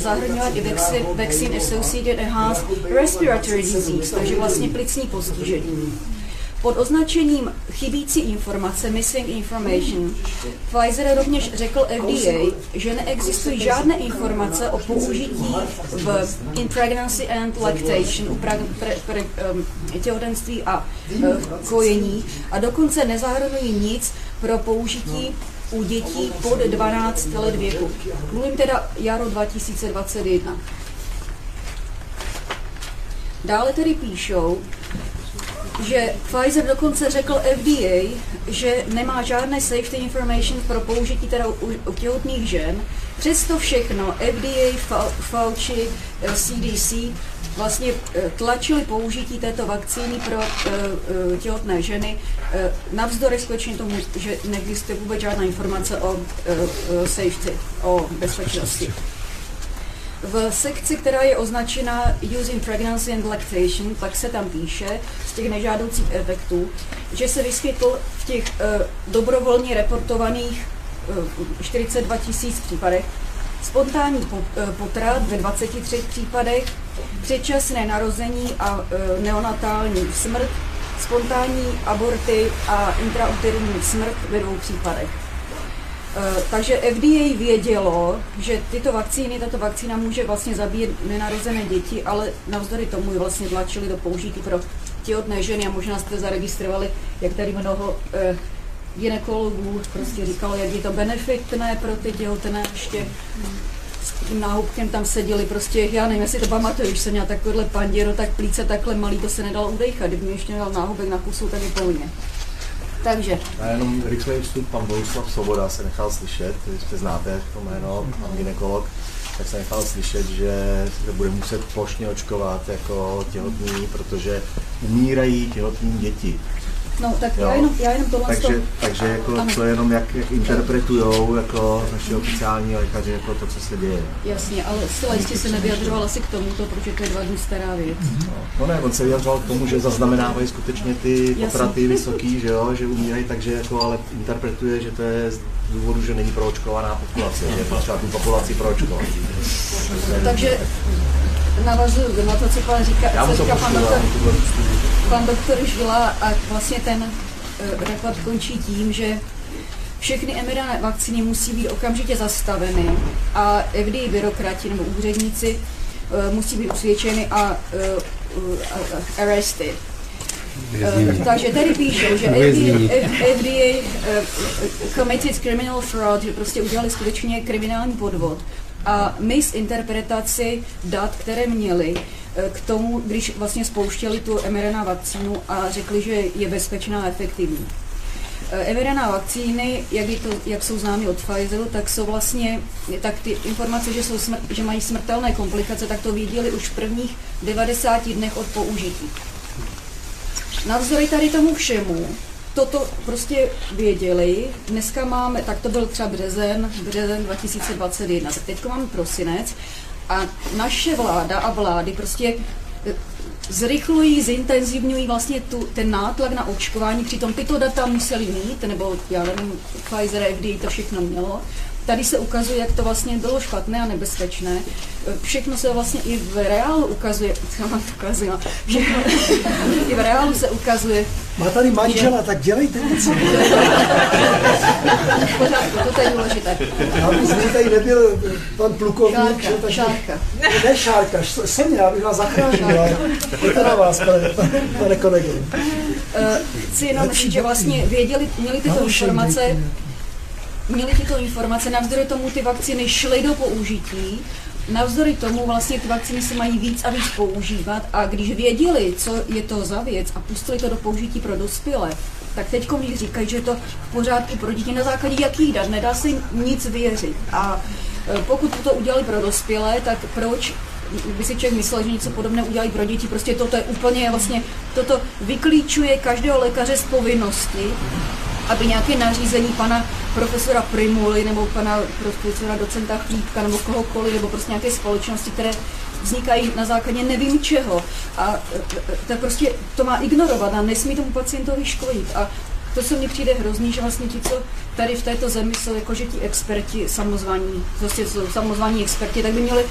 zahrnovat i vaccine, vaccine associated enhanced respiratory disease, takže vlastně plicní postižení. Pod označením chybící informace, missing information, Pfizer rovněž řekl FDA, že neexistují žádné informace o použití v in pregnancy and lactation, u pra, pre, pre, um, těhotenství a uh, kojení a dokonce nezahrnují nic pro použití u dětí pod 12 let věku. Mluvím teda jaro 2021. Dále tedy píšou, že Pfizer dokonce řekl FDA, že nemá žádné safety information pro použití teda u, u těhotných žen. Přesto všechno FDA, Fau- Fauci, eh, CDC vlastně eh, tlačili použití této vakcíny pro eh, eh, těhotné ženy eh, navzdory skutečně tomu, že neexistuje vůbec žádná informace o eh, eh, safety, o bezpečnosti. V sekci, která je označena Using Pregnancy and Lactation, tak se tam píše z těch nežádoucích efektů, že se vyskytl v těch uh, dobrovolně reportovaných uh, 42 tisíc případech spontánní po, uh, potrat ve 23 případech, předčasné narození a uh, neonatální smrt, spontánní aborty a intrauterní smrt ve dvou případech. Eh, Takže FDA vědělo, že tyto vakcíny, tato vakcína může vlastně zabíjet nenarozené děti, ale navzdory tomu ji vlastně tlačili do použití pro těhotné ženy a možná jste zaregistrovali, jak tady mnoho eh, ginekologů prostě říkalo, jak je to benefitné pro ty těhotné ještě s tím náhubkem tam seděli prostě, já nevím, jestli to pamatuju, když jsem měla takovýhle panděro, tak plíce takhle malý, to se nedalo udejchat, kdyby mi ještě dal náhubek na pusu, tak je povinně. Takže A jenom rychlej vstup, pan Bohuslav Svoboda se nechal slyšet, jestli znáte to jméno, pan ginekolog, tak se nechal slyšet, že se bude muset plošně očkovat jako těhotný, protože umírají těhotní děti. No, tak Jo. já jenom, já jenom tohle Takže, takže jako Ano. to je jenom jak, jak interpretujou jako naši oficiální lékaři jako to, co se děje. Jasně, ale zcela jistě se nevyjadřoval asi k tomuto, protože to je dva dny stará věc. No ne, on se vyjadřoval k tomu, že zaznamenávají skutečně ty potraty vysoký, že jo, že umírají, takže jako ale interpretuje, že to je z důvodu, že není proočkovaná populace, že je potřeba tu populaci proočkovat. Takže navazuju na to, co pan říká, Já co to říká pan doktor, pan doktor Žila a vlastně ten uh, report končí tím, že všechny mRNA vakcíny musí být okamžitě zastaveny a FDA byrokrati nebo úředníci uh, musí být usvědčeny a uh, uh, arrested. Uh, takže tady píšou, že FDA, FDA uh, committed criminal fraud, že prostě udělali skutečně kriminální podvod. A misinterpretaci dat, které měli k tomu, když vlastně spouštěli tu mRNA vakcínu a řekli, že je bezpečná a efektivní. Eh, mRNA vakcíny, jak, je to, jak jsou známy od Pfizeru, tak jsou vlastně, tak ty informace, že, jsou smrt, že mají smrtelné komplikace, tak to věděli už v prvních 90 dnech od použití. Navzdory tady tomu všemu, toto prostě věděli. Dneska máme, tak to byl třeba březen, březen 2021, tak teď máme prosinec a naše vláda a vlády prostě eh, zrychlují, zintenzivňují vlastně tu, ten nátlak na očkování, přitom tyto data museli mít, nebo já nevím, Pfizer, FDA to všechno mělo. Tady se ukazuje, jak to vlastně bylo špatné a nebezpečné. Všechno se vlastně i v reálu ukazuje, já to ukazuju, všechno, i v reálu se ukazuje, Má tady manžela, tak dělejte něco. pořádku, to je důležité. Aby z tady nebyl pan plukovník. Šárka, že, takže- šárka. Ne šárka, jsem já, bych vás zachránil. ale Je to na vás, pane, pane kolego. Eh, chci jenom říct, že vlastně věděli, měli tyto informace. Měli tyto informace, navzdory tomu ty vakcíny šly do použití, navzdory tomu vlastně ty vakcíny se mají víc a víc používat a když věděli, co je to za věc a pustili to do použití pro dospělé, tak teď když říkají, že je to v pořádku pro děti, na základě jakých dat, nedá se jim nic věřit. A eh, pokud to udělali pro dospělé, tak proč by si člověk myslel, že něco podobného udělají pro děti. Prostě toto je úplně vlastně, toto vyklíčuje každého lékaře z povinnosti, aby nějaké nařízení pana profesora Primuly nebo pana profesora docenta Chlípka nebo kohokoliv, nebo prostě nějaké společnosti, které vznikají na základě nevím čeho. A e, e, tak prostě to má ignorovat a nesmí tomu pacientovi škodit. A to, co mně přijde hrozný, že vlastně ti, co tady v této zemi jsou, jako že ti experti samozvaní, prostě jsou samozvaní experti, tak by měli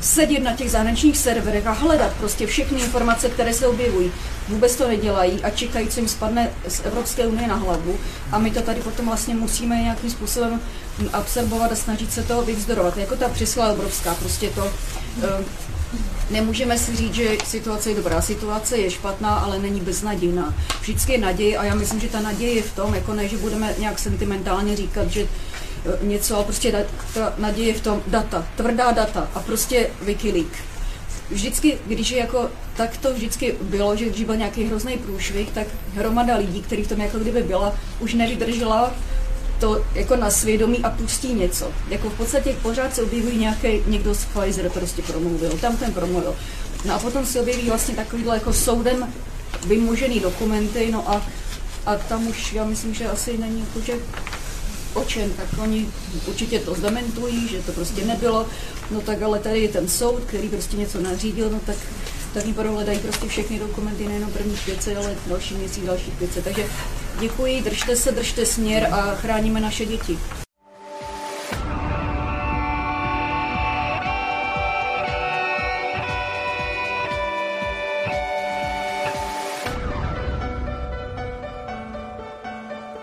sedět na těch zahraničních serverech a hledat prostě všechny informace, které se objevují. Vůbec to nedělají a čekají, co jim spadne z Evropské unie na hlavu a my to tady potom vlastně musíme nějakým způsobem absorbovat a snažit se toho vyvzdorovat. Jako ta přesla obrovská, prostě to eh, Nemůžeme si říct, že situace je dobrá. Situace je špatná, ale není beznadějná. Vždycky je naděje a já myslím, že ta naděje je v tom, jako ne, že budeme nějak sentimentálně říkat, že něco, ale prostě da- ta naděje je v tom data, tvrdá data a prostě Wikileak. Vždycky, když je jako, tak to vždycky bylo, že když byl nějaký hrozný průšvih, tak hromada lidí, který v tom jako kdyby byla, už nevydržela to jako na svědomí a pustí něco. Jako v podstatě pořád se objeví nějaký, někdo z Pfizer prostě promluvil, tam ten promluvil. No a potom se objeví vlastně takovýhle jako soudem vymožený dokumenty, no a, a tam už já myslím, že asi není jako, že o čem, tak oni určitě to zdementují, že to prostě nebylo, no tak ale tady je ten soud, který prostě něco nařídil, no tak mi prohledají prostě všechny dokumenty, nejenom prvních věci, ale další měsíc, dalších věci. Takže děkuji, držte se, držte směr a chráníme naše děti.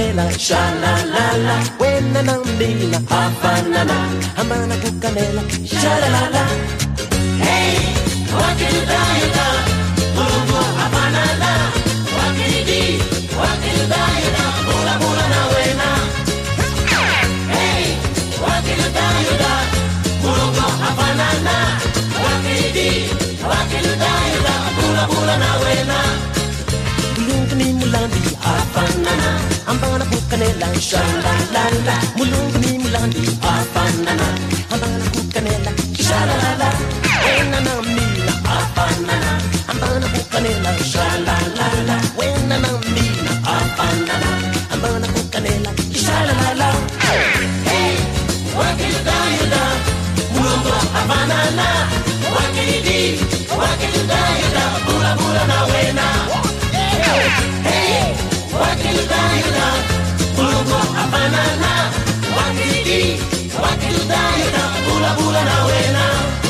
kukalela shalalala wena nambila hafanana hamana kukalela shalalala hey wakiridayela mulungu hafanana wakiridi bula bula na wena. Hey wakiridayela mulungu hafanana wakiridi bula bula na wena. hey, ni mulandi afanana ambana kukanela shala la la. Mulungu ni mulandi afanana ambana kukanela shala la la. Wenana mila afanana ambana kukanela shala la la. Wenana mila afanana ambana kukanela shala la la. Hey wakilda yuda mulungu afanana wakilidi wakilda yuda bula bula na wena. Hey, what can you a banana. Bula bula na we now.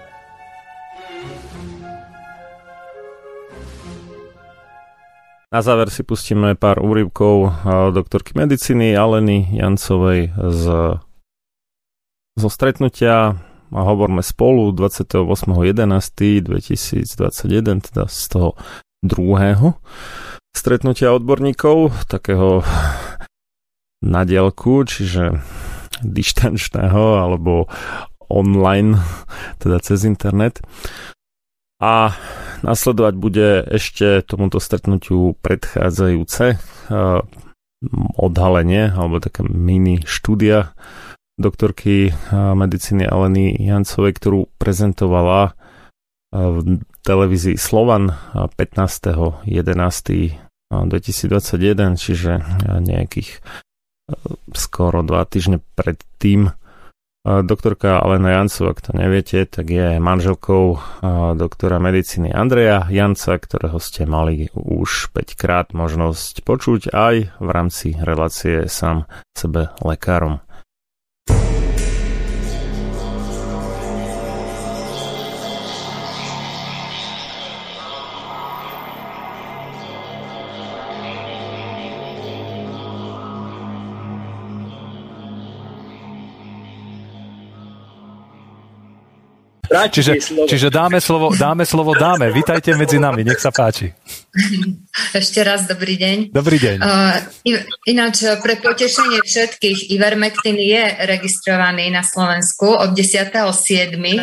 Na záver si pustíme pár úryvkov eh, doktorky medicíny Aleny Jancovej z, zo stretnutia a hovorme spolu 28.11.2021, teda z toho druhého stretnutia odborníkov, takého na dielku, čiže dištančného alebo online, teda cez internet. A nasledovať bude ešte tomuto stretnutiu predchádzajúce uh, odhalenie alebo taká mini štúdia doktorky medicíny Aleny Jancovej, ktorú prezentovala v televízii Slovan 15.11.2021, čiže nejakých skoro dva týždne pred tým. Doktorka Alena Jancova, ak to neviete, tak je manželkou doktora medicíny Andreja Janca, ktorého ste mali už 5 krát možnosť počuť aj v rámci relácie sám sebe lekárom. Čiže, čiže dáme, slovo, dáme slovo dáme. Vítajte medzi nami, nech sa páči. Ešte raz dobrý deň. Dobrý deň. Uh, ináč pre potešenie všetkých Ivermectin je registrovaný na Slovensku od 10.7.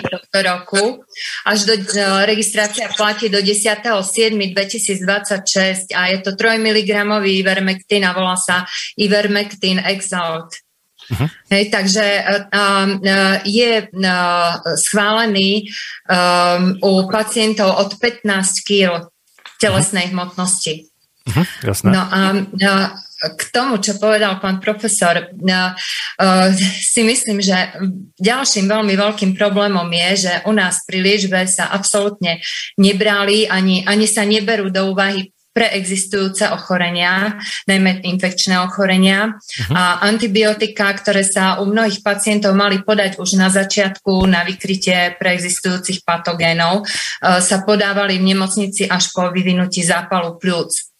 tohto roku. Až do uh, registrácia platí do 10.7.2026 a je to 3 mg Ivermectin a volá sa Ivermectin Exalt. Uh-huh. Hej, takže um, je uh, schválený um, u pacientov od 15 kg telesnej uh-huh. hmotnosti. Uh-huh, jasné. No a uh, k tomu, čo povedal pán profesor, uh, uh, si myslím, že ďalším veľmi veľkým problémom je, že u nás pri liečbe sa absolútne nebrali ani, ani sa neberú do úvahy preexistujúce ochorenia, najmä infekčné ochorenia uh-huh. a antibiotika, ktoré sa u mnohých pacientov mali podať už na začiatku na vykrytie preexistujúcich patogénov, uh, sa podávali v nemocnici až po vyvinutí zápalu pľúc.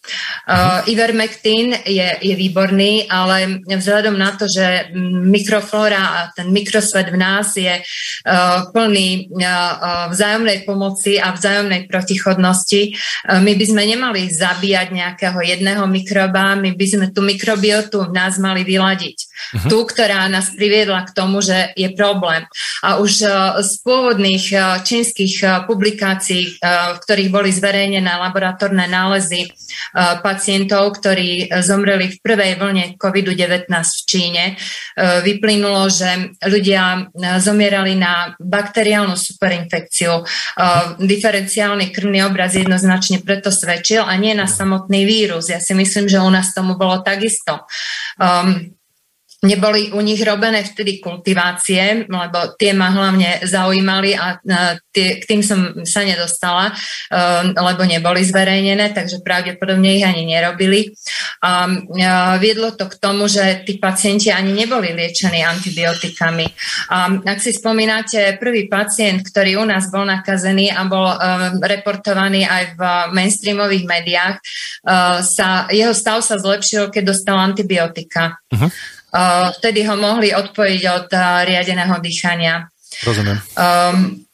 Uh, Ivermectin je, je výborný, ale vzhľadom na to, že mikroflóra a ten mikrosvet v nás je uh, plný uh, vzájomnej pomoci a vzájomnej protichodnosti, uh, my by sme nemali zabíjať nejakého jedného mikroba, my by sme tú mikrobiotu v nás mali vyladiť. Uh-huh. Tú, ktorá nás priviedla k tomu, že je problém. A už z pôvodných čínskych publikácií, v ktorých boli zverejnené laboratórne nálezy pacientov, ktorí zomreli v prvej vlne COVID-19 v Číne, uh, vyplynulo, že ľudia zomierali na bakteriálnu superinfekciu. Diferenciálny krvný obraz jednoznačne preto svedčil a nie na samotný vírus. Ja si myslím, že u nás tomu bolo takisto. Um, Neboli u nich robené vtedy kultivácie, lebo tie ma hlavne zaujímali a tie, k tým som sa nedostala, um, lebo neboli zverejnené, takže pravdepodobne ich ani nerobili. A viedlo to k tomu, že tí pacienti ani neboli liečení antibiotikami. A ak si spomínate, prvý pacient, ktorý u nás bol nakazený a bol um, reportovaný aj v mainstreamových médiách, uh, sa, jeho stav sa zlepšil, keď dostal antibiotika. Uh-huh vtedy ho mohli odpojiť od riadeného dýchania. Rozumiem. Um,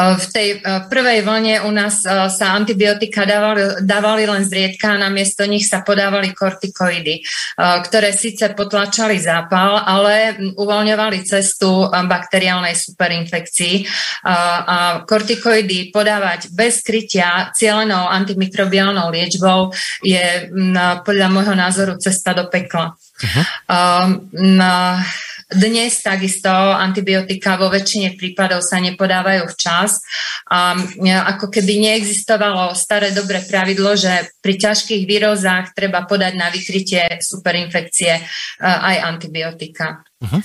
v tej prvej vlne u nás sa antibiotika dávali, dávali len zriedka a namiesto nich sa podávali kortikoidy, ktoré síce potlačali zápal, ale uvoľňovali cestu bakteriálnej superinfekcii. A kortikoidy podávať bez krytia cielenou antimikrobiálnou liečbou je podľa môjho názoru cesta do pekla. Uh-huh. Um, dnes takisto antibiotika vo väčšine prípadov sa nepodávajú včas a ako keby neexistovalo staré dobré pravidlo, že pri ťažkých výrozách treba podať na vykrytie superinfekcie aj antibiotika. Uh-huh.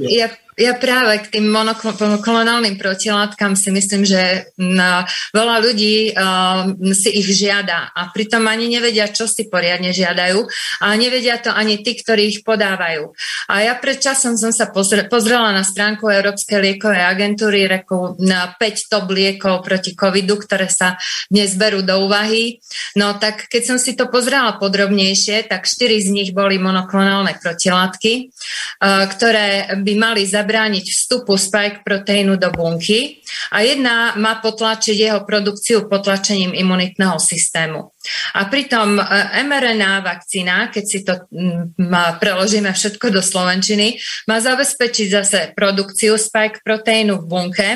Ja ja práve k tým monoklonálnym protilátkam si myslím, že veľa ľudí uh, si ich žiada a pritom ani nevedia, čo si poriadne žiadajú a nevedia to ani tí, ktorí ich podávajú. A ja pred časom som sa pozre, pozrela na stránku Európskej liekovej agentúry reku, na 5 top liekov proti covidu, ktoré sa dnes berú do úvahy. No tak keď som si to pozrela podrobnejšie, tak 4 z nich boli monoklonálne protilátky, uh, ktoré by mali zabezpečiť zabrániť vstupu spike proteínu do bunky a jedna má potlačiť jeho produkciu potlačením imunitného systému. A pritom e, mRNA vakcína, keď si to preložíme všetko do slovenčiny, má zabezpečiť zase produkciu spike proteínu v bunke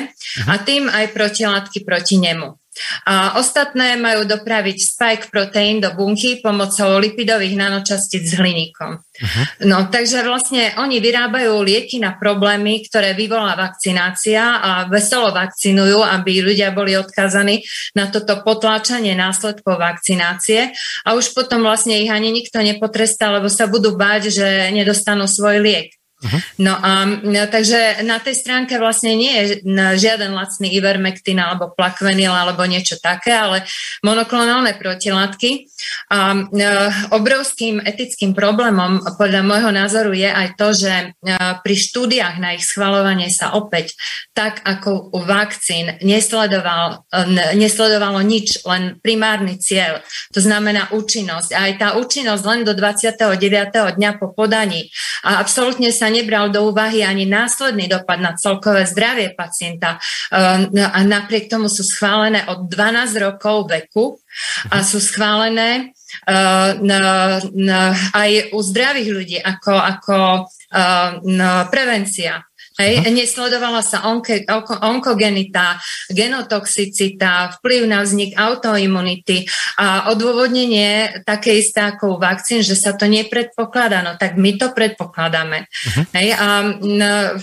a tým aj protilátky proti nemu. A ostatné majú dopraviť spike proteín do bunky pomocou lipidových nanočastíc s hliníkom. Uh-huh. No, takže vlastne oni vyrábajú lieky na problémy, ktoré vyvolá vakcinácia a veselo vakcinujú, aby ľudia boli odkázaní na toto potláčanie následkov vakcinácie a už potom vlastne ich ani nikto nepotrestá, lebo sa budú báť, že nedostanú svoj liek. Uh-huh. No a no, takže na tej stránke vlastne nie je žiaden lacný ivermectin alebo plakvenil alebo niečo také, ale monoklonálne protilátky. A e, obrovským etickým problémom podľa môjho názoru je aj to, že e, pri štúdiách na ich schvalovanie sa opäť tak ako u vakcín nesledoval, e, nesledovalo nič, len primárny cieľ. To znamená účinnosť. A aj tá účinnosť len do 29. dňa po podaní. A absolútne sa nebral do úvahy ani následný dopad na celkové zdravie pacienta. Ehm, no a napriek tomu sú schválené od 12 rokov veku a sú schválené ehm, aj u zdravých ľudí ako, ako ehm, prevencia. Hej, nesledovala sa onke, onkogenita, genotoxicita, vplyv na vznik autoimunity a odôvodnenie také isté ako u vakcín, že sa to nepredpokladá. No tak my to predpokladáme. Uh-huh. Hej, a no,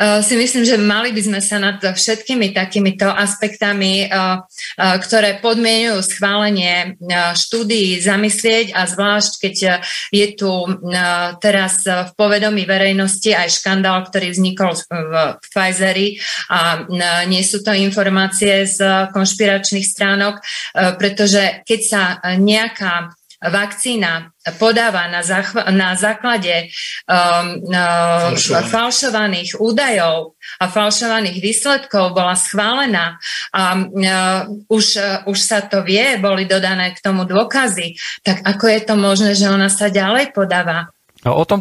si myslím, že mali by sme sa nad všetkými takýmito aspektami, ktoré podmienujú schválenie štúdií, zamyslieť a zvlášť, keď je tu teraz v povedomí verejnosti aj škandál, ktorý vznikol v Pfizeri a nie sú to informácie z konšpiračných stránok, pretože keď sa nejaká vakcína podáva na, zachva- na základe um, uh, falšovaných údajov a falšovaných výsledkov bola schválená a uh, už, uh, už sa to vie, boli dodané k tomu dôkazy, tak ako je to možné, že ona sa ďalej podáva? A o tom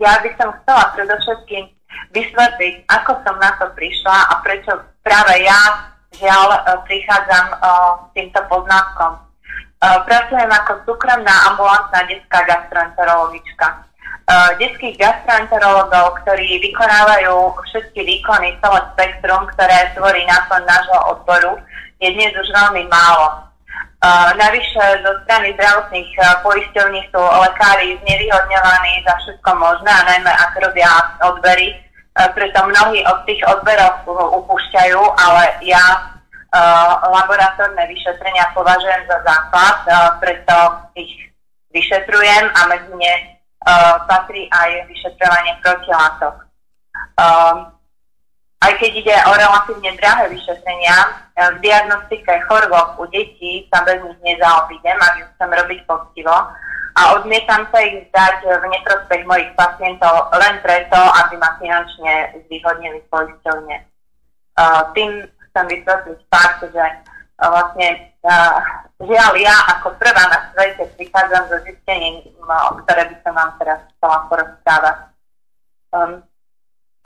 ja by som chcela predovšetkým vysvetliť, ako som na to prišla a prečo práve ja žiaľ uh, prichádzam uh, s týmto poznatkom. Uh, pracujem ako súkromná ambulantná detská gastroenterologička. Detských gastroenterologov, ktorí vykonávajú všetky výkony, celé spektrum, ktoré tvorí náplň nášho odboru, je dnes už veľmi málo. Navyše zo strany zdravotných uh, poisťovní sú lekári znevýhodňovaní za všetko možné, a najmä ak robia odbery, uh, preto mnohí od tých odberov upúšťajú, ale ja uh, laboratórne vyšetrenia považujem za základ, preto ich vyšetrujem a medzi ne patrí aj vyšetrovanie protilátok. Aj keď ide o relatívne drahé vyšetrenia, e, v diagnostike chorôb u detí sa bez nich nezaobídem, ak ju chcem robiť poctivo a odmietam sa ich zdať v neprospech mojich pacientov len preto, aby ma finančne zvýhodnili poisťovne. Tým chcem vysvetliť fakt, že e, vlastne e, žiaľ ja ako prvá na svete prichádzam so zistením, ktoré by som vám teraz chcela porozprávať.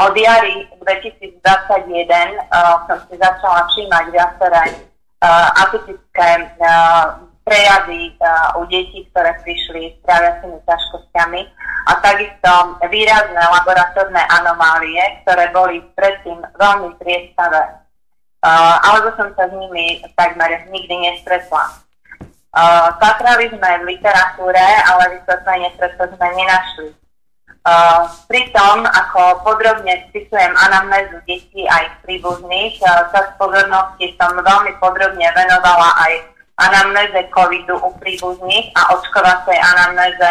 Od jary 2021 uh, som si začala všímať viaceré uh, atypické uh, prejavy uh, u detí, ktoré prišli s traviacimi ťažkosťami a takisto výrazné laboratórne anomálie, ktoré boli predtým veľmi triestavé. Uh, alebo som sa s nimi takmer nikdy nestretla. Uh, patrali sme v literatúre, ale vysvetlenie preto sme nenašli. Uh, pri tom, ako podrobne spisujem anamnézu detí a ich príbuzných, uh, čas pozornosti som veľmi podrobne venovala aj anamnéze covidu u príbuzných a očkovacej anamnéze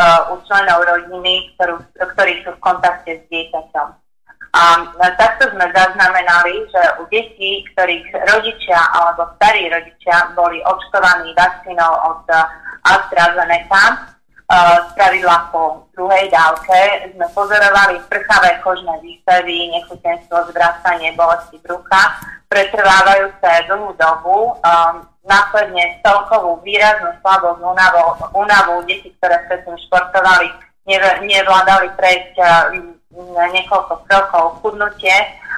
uh, u členov rodiny, ktorú, ktorí sú v kontakte s dieťaťom. A takto sme zaznamenali, že u detí, ktorých rodičia alebo starí rodičia boli očkovaní vakcínou od AstraZeneca, spravidla po druhej dávke, sme pozorovali prchavé kožné výstavy, nechutenstvo, zvracanie, bolesti brucha, pretrvávajúce dlhú dobu, um, následne celkovú výraznú slabosť, únavu, detí, ktoré predtým športovali, nevládali prejsť um, niekoľko krokov, chudnutie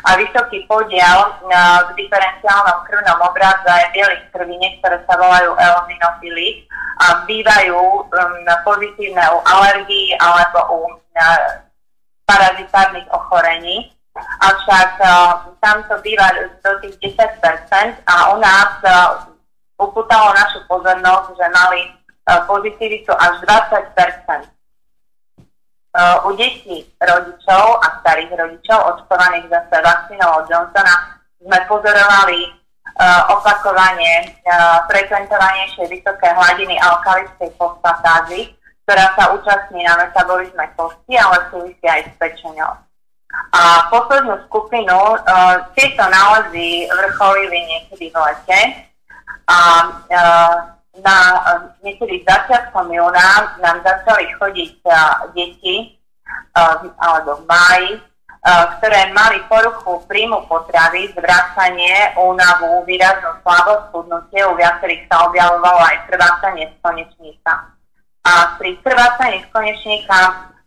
a vysoký podiel v diferenciálnom krvnom obraze bielých krviniek, ktoré sa volajú eozinofily a bývajú um, pozitívne u alergií alebo u uh, parazitárnych ochorení. Avšak uh, tam to býva do tých 10% a u nás uh, upútalo našu pozornosť, že mali uh, pozitivitu až 20% uh, u detí rodičov a starých rodičov očkovaných zase vakcínou od Johnsona sme pozorovali uh, opakovanie uh, frekventovanejšie vysoké hladiny alkalickej fosfatázy, ktorá sa účastní na metabolizme kosti, ale súvisí aj s pečenou. A poslednú skupinu, uh, tieto nálezy vrcholili niekedy v lete a uh, na niekedy začiatkom júna nám začali chodiť uh, deti uh, alebo v ktoré mali poruchu príjmu potravy, zvracanie, únavu, výraznú slabosť, chudnutie, u viacerých sa objavovalo aj krvácanie z konečníka. A pri krvácaní z konečníka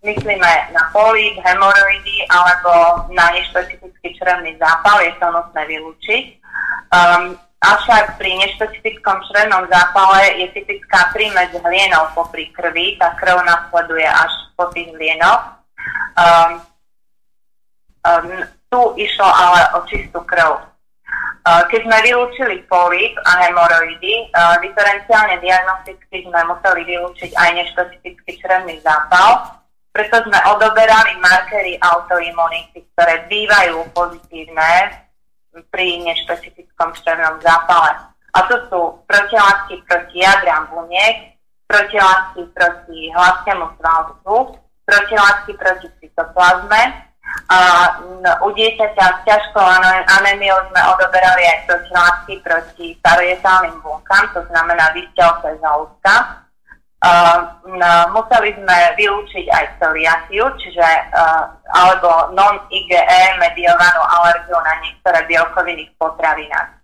myslíme na polip, hemoroidy alebo na nešpecifický črevný zápal, je to nutné vylúčiť. Um, Avšak pri nešpecifickom črevnom zápale je typická prímes hlienov popri krvi, tá krv nasleduje až po tých hlienoch. Um, um, tu išlo ale o čistú krv. Uh, keď sme vylúčili polip a hemoroidy, diferenciálne diagnosticky sme museli vylúčiť aj nešpecifický črevný zápal, preto sme odoberali markery autoimunity, ktoré bývajú pozitívne pri nešpecifickom črevnom zápale. A to sú protilátky proti jadrám buniek, protilátky proti hladkému svalcu, protilátky proti cytoplazme. A u dieťaťa s ťažkou anémiou sme odoberali aj protilátky proti parojetálnym bunkám, to znamená vystelce žalúdka. Uh, museli sme vylúčiť aj celiakiu, čiže uh, alebo non-IgE mediovanú alergiu na niektoré bielkoviny v potravinách.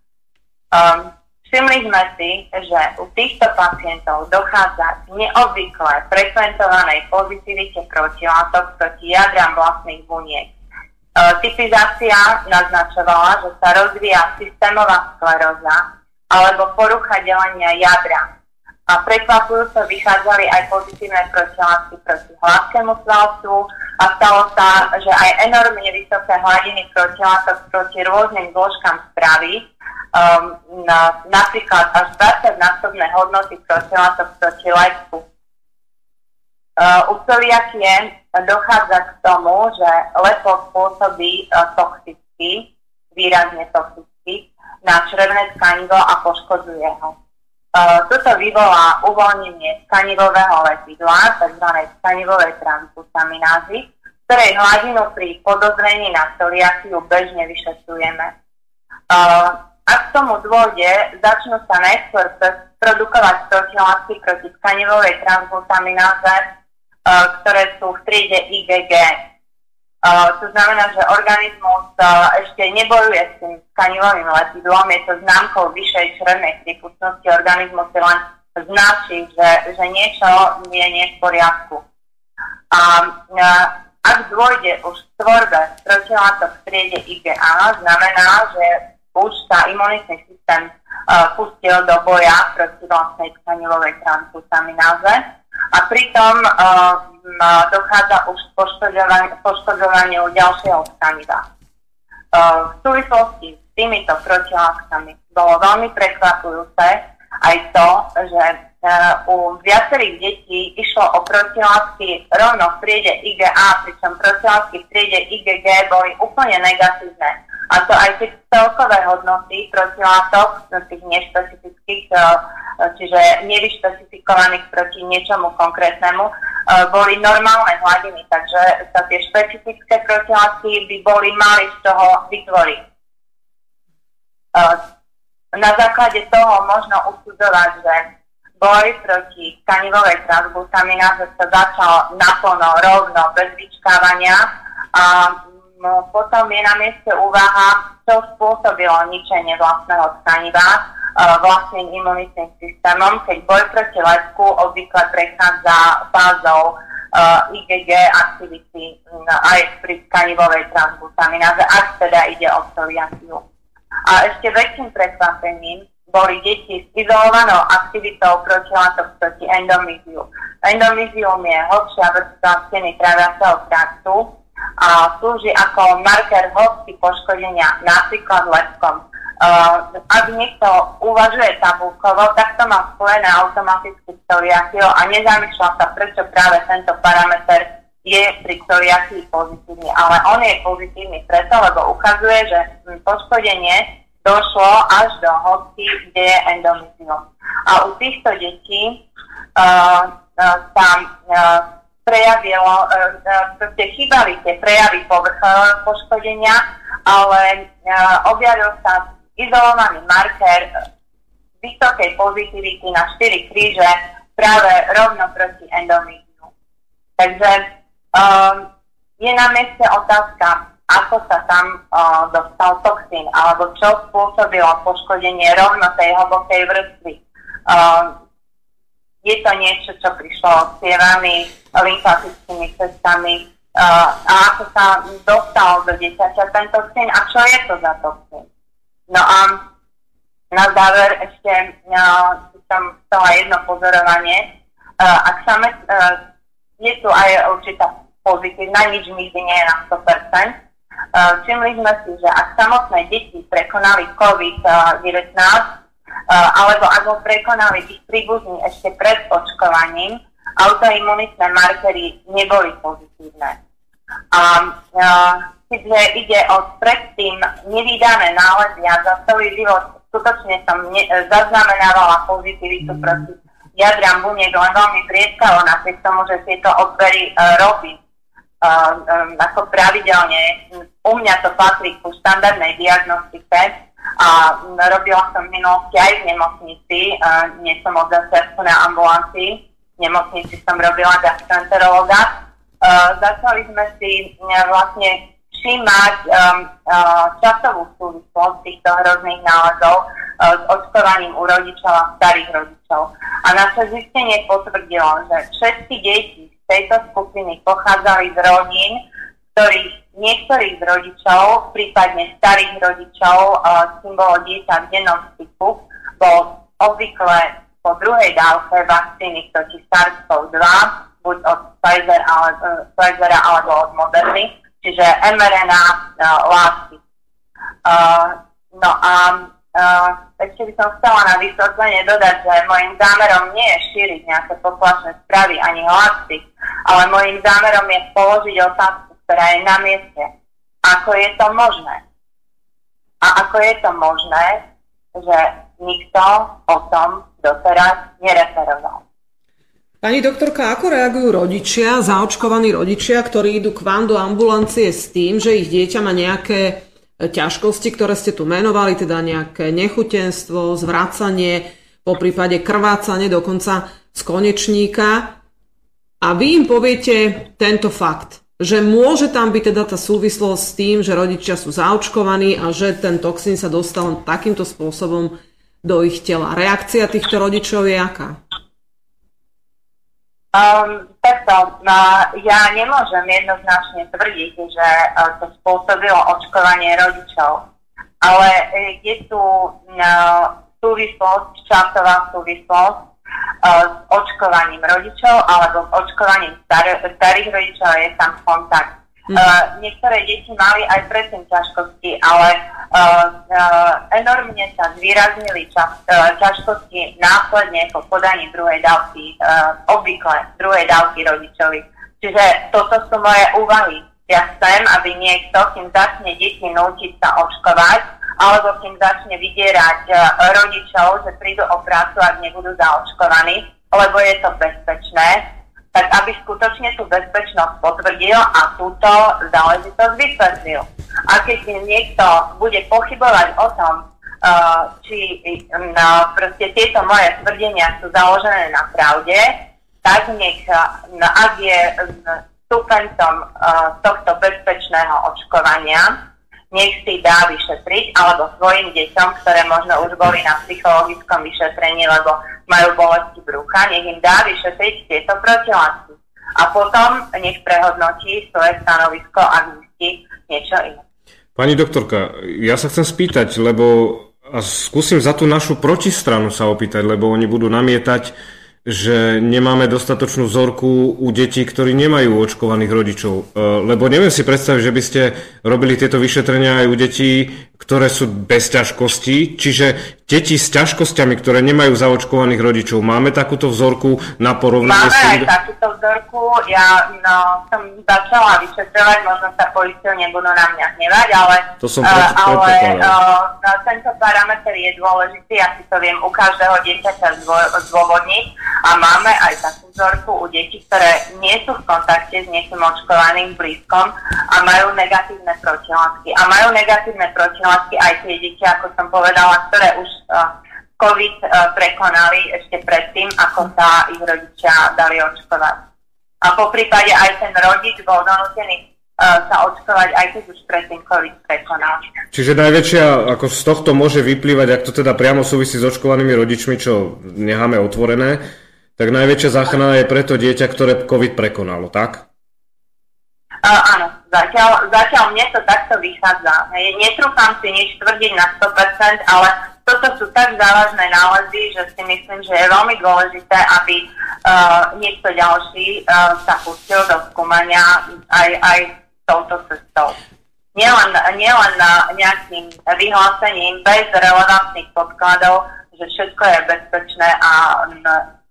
Um, všimli sme si, že u týchto pacientov dochádza k neobvykle frekventovanej pozitivite protilátok proti jadram vlastných buniek. Uh, typizácia naznačovala, že sa rozvíja systémová skleróza alebo porucha delenia jadra a prekvapujúco vychádzali aj pozitívne protilátky proti hladkému svalcu a stalo sa, že aj enormne vysoké hladiny protilátok proti rôznym zložkám stravy, um, na, napríklad až 20 násobné hodnoty protilátok proti lepku. Uh, u celiakie dochádza k tomu, že lepok pôsobí uh, toxicky, výrazne toxicky, na črevné tkanivo a poškodzuje ho. Toto vyvolá uvoľnenie tkanivového letidla, tzv. tkanivovej transputaminázy, ktorej hladinu pri podozrení na celiakiu bežne vyšetrujeme. Ak k tomu dôjde, začnú sa najskôr produkovať protilátky proti tkanivovej transglutamináze, ktoré sú v triede IgG. To znamená, že organizmus uh, ešte nebojuje s tým tkanivovým lepidlom, je to známkou vyššej črevnej prípustnosti, organizmus si len značí, že, že niečo je nie v poriadku. A uh, ak dôjde už k tvorbe protilátok v triede IgA, znamená, že už sa imunitný systém uh, pustil do boja proti vlastnej tkanivovej transglutamináze a pritom uh, dochádza už k poškodzovaniu ďalšieho tkaniva. E, v súvislosti s týmito protilátkami bolo veľmi prekvapujúce aj to, že u viacerých detí išlo o protilátky rovno v triede IgA, pričom protilátky v triede IgG boli úplne negatívne. A to aj tie celkové hodnoty protilátok, no tých nešpecifických, čiže nevyšpecifikovaných proti niečomu konkrétnemu, e, boli normálne hladiny, takže sa tie špecifické protilátky by boli mali z toho vytvoriť. E, na základe toho možno usudzovať, že boj proti tkanivovej transglutamináze sa začal naplno, rovno, bez vyčkávania a no, potom je na mieste úvaha, čo spôsobilo ničenie vlastného tkaniva uh, vlastným imunitným systémom, keď boj proti letku obvykle prechádza fázou uh, IgG aktivity um, aj pri tkanivovej transglutamináze, ak teda ide o psoriasiu. A ešte väčším prekvapením boli deti s izolovanou aktivitou protilátok proti endomyziu. Endomyzium je hlbšia vrstva steny tráviaceho traktu a slúži ako marker hĺbky poškodenia napríklad lepkom. Uh, ak niekto uvažuje tabulkovo, tak to má spojené automaticky s psoriasiou a nezamýšľa sa, prečo práve tento parameter je pri psoriasii pozitívny. Ale on je pozitívny preto, lebo ukazuje, že poškodenie došlo až do hĺbky, kde je endometrium. A u týchto detí uh, uh, sa uh, prejavilo, uh, proste chýbali tie prejavy povrchového poškodenia, ale objavil sa izolovaný marker vysokej pozitivity na 4 kríže práve rovno proti endometriu. Takže um, je na mieste otázka, ako sa tam uh, dostal toxín, alebo čo spôsobilo poškodenie rovno tej hlbokej vrstvy. Uh, je to niečo, čo prišlo cievami, lymfatickými cestami uh, a ako sa dostal do dieťaťa ten toxín a čo je to za toxín. No a na záver ešte uh, som chcela jedno pozorovanie. Uh, ak sa uh, je tu aj určitá pozitívna, nič nikdy nie je na 100%, Eh, všimli sme si, že ak samotné deti prekonali COVID-19, eh, alebo ak ho prekonali ich príbuzní ešte pred očkovaním, autoimunitné markery neboli pozitívne. A eh, keďže ide o predtým nevydané nálezy a za celý život skutočne som ne, zaznamenávala pozitivitu proti jadram buniek len veľmi prieskalo, napriek tomu, že tieto odbery uh, robím um, ako pravidelne. U mňa to patrí ku štandardnej diagnostike a robila som v minulosti aj v nemocnici, uh, nie som od začiatku na ambulancii, v nemocnici som robila gastroenterologa. Uh, začali sme si uh, vlastne všímať um, uh, časovú súvislosť týchto hrozných nálezov s očkovaním u rodičov a starých rodičov. A naše zistenie potvrdilo, že všetky deti tejto skupiny pochádzali z rodín, ktorých niektorých rodičov, prípadne starých rodičov, s tým bolo dieťa v dennom styku, bol obvykle po druhej dávke vakcíny proti SARS-CoV-2, buď od Pfizer, ale, uh, Pfizera alebo od Moderny, čiže mRNA uh, látky. Uh, no a uh, ešte by som chcela na vysvetlenie dodať, že môjim zámerom nie je šíriť nejaké poplašné správy ani hlasy, ale môjim zámerom je položiť otázku, ktorá je na mieste. Ako je to možné? A ako je to možné, že nikto o tom doteraz nereferoval? Pani doktorka, ako reagujú rodičia, zaočkovaní rodičia, ktorí idú k vám do ambulancie s tým, že ich dieťa má nejaké ťažkosti, ktoré ste tu menovali, teda nejaké nechutenstvo, zvracanie, po prípade krvácanie dokonca z konečníka a vy im poviete tento fakt, že môže tam byť teda tá súvislosť s tým, že rodičia sú zaočkovaní a že ten toxín sa dostal takýmto spôsobom do ich tela. Reakcia týchto rodičov je aká? Um, takto, no, ja nemôžem jednoznačne tvrdiť, že uh, to spôsobilo očkovanie rodičov, ale je tu uh, súvislosť, časová súvislosť s očkovaním rodičov alebo s očkovaním star- starých rodičov je tam kontakt. Uh, niektoré deti mali aj predtým ťažkosti, ale uh, uh, enormne sa zvýraznili čas, uh, ťažkosti následne po podaní druhej dávky, uh, obvykle druhej dávky rodičovi. Čiže toto sú moje úvahy. Ja chcem, aby niekto, kým začne deti nútiť sa očkovať, alebo kým začne vydierať uh, rodičov, že prídu o prácu, ak nebudú zaočkovaní, lebo je to bezpečné, tak aby skutočne tú bezpečnosť potvrdil a túto záležitosť vysvetlil. A keď niekto bude pochybovať o tom, uh, či no, proste tieto moje tvrdenia sú založené na pravde, tak nech, ak je stupencom uh, tohto bezpečného očkovania, nech si dá vyšetriť, alebo svojim deťom, ktoré možno už boli na psychologickom vyšetrení, lebo majú bolesti brucha, nech im dá vyšetriť tieto protilátky. A potom nech prehodnotí svoje stanovisko a zistí niečo iné. Pani doktorka, ja sa chcem spýtať, lebo a skúsim za tú našu protistranu sa opýtať, lebo oni budú namietať, že nemáme dostatočnú vzorku u detí, ktorí nemajú očkovaných rodičov. E, lebo neviem si predstaviť, že by ste robili tieto vyšetrenia aj u detí, ktoré sú bez ťažkostí, čiže deti s ťažkosťami, ktoré nemajú zaočkovaných rodičov, máme takúto vzorku na porovnanie? Máme aj takúto vzorku, ja no, som začala vyšetrovať, možno sa poistil, nebudú na mňa hnevať, ale, to som uh, ale uh, tento parameter je dôležitý, ja si to viem u každého dieťaťa zdôvodniť. A máme aj takú vzorku u detí, ktoré nie sú v kontakte s niekým očkovaným blízkom a majú negatívne protilátky. A majú negatívne protilátky aj tie deti, ako som povedala, ktoré už uh, COVID uh, prekonali ešte predtým, ako sa ich rodičia dali očkovať. A po prípade aj ten rodič bol donútený uh, sa očkovať, aj keď už predtým COVID prekonal. Čiže najväčšia, ako z tohto môže vyplývať, ak to teda priamo súvisí s očkovanými rodičmi, čo necháme otvorené, tak najväčšia záchrana je preto dieťa, ktoré COVID prekonalo, tak? Uh, áno, zatiaľ, zatiaľ mne to takto vychádza. Netrúfam si nič tvrdiť na 100%, ale toto sú tak závažné nálezy, že si myslím, že je veľmi dôležité, aby uh, niekto ďalší uh, sa pustil do skúmania aj, aj touto cestou. Nielen, nielen na nejakým vyhlásením bez relevantných podkladov, že všetko je bezpečné a,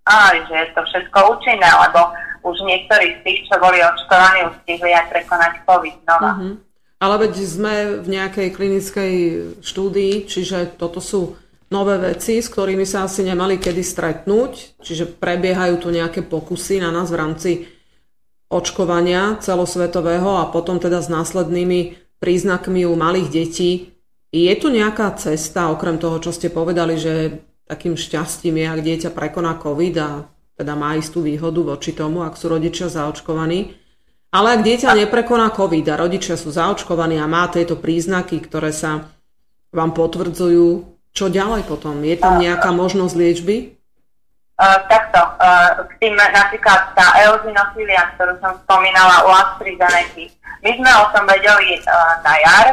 a že je to všetko účinné, lebo už niektorí z tých, čo boli očkovaní, už stihli aj prekonať COVID znova. Uh-huh. Ale veď sme v nejakej klinickej štúdii, čiže toto sú nové veci, s ktorými sa asi nemali kedy stretnúť, čiže prebiehajú tu nejaké pokusy na nás v rámci očkovania celosvetového a potom teda s následnými príznakmi u malých detí. Je tu nejaká cesta, okrem toho, čo ste povedali, že takým šťastím je, ak dieťa prekoná COVID a teda má istú výhodu voči tomu, ak sú rodičia zaočkovaní. Ale ak dieťa neprekoná COVID a rodičia sú zaočkovaní a má tieto príznaky, ktoré sa vám potvrdzujú, čo ďalej potom? Je tam nejaká možnosť liečby? Uh, takto, uh, k tým napríklad tá eozinofília, ktorú som spomínala u AstraZeneca. My sme o tom vedeli uh, na jar,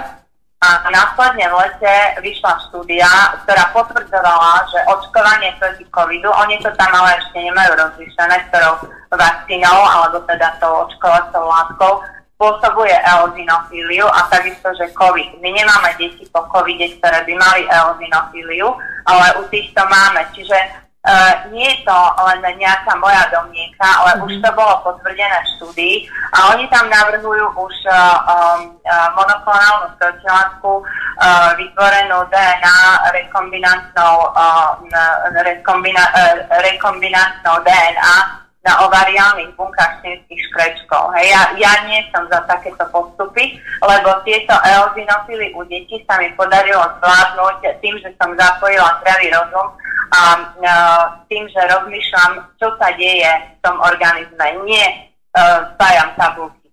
a následne v lete vyšla štúdia, ktorá potvrdzovala, že očkovanie proti covidu, oni to tam ale ešte nemajú rozlišené, ktorou vakcínou alebo teda tou očkovacou látkou, spôsobuje eozinofíliu a takisto, že COVID. My nemáme deti po covide, ktoré by mali eozinofíliu, ale u týchto máme. Čiže Uh, nie je to len nejaká moja domnienka, ale mm-hmm. už to bolo potvrdené v štúdii a oni tam navrhujú už uh, um, uh, monoklonálnu protilátku uh, vytvorenú DNA rekombinantnou, uh, rekombina, uh, rekombinantnou DNA na ovariálnych bunkách čínskych škrečkov. Hej, ja, ja nie som za takéto postupy, lebo tieto eozinofily u detí sa mi podarilo zvládnuť tým, že som zapojila zdravý rozum a uh, tým, že rozmýšľam, čo sa deje v tom organizme, nie uh, spájam tabulky.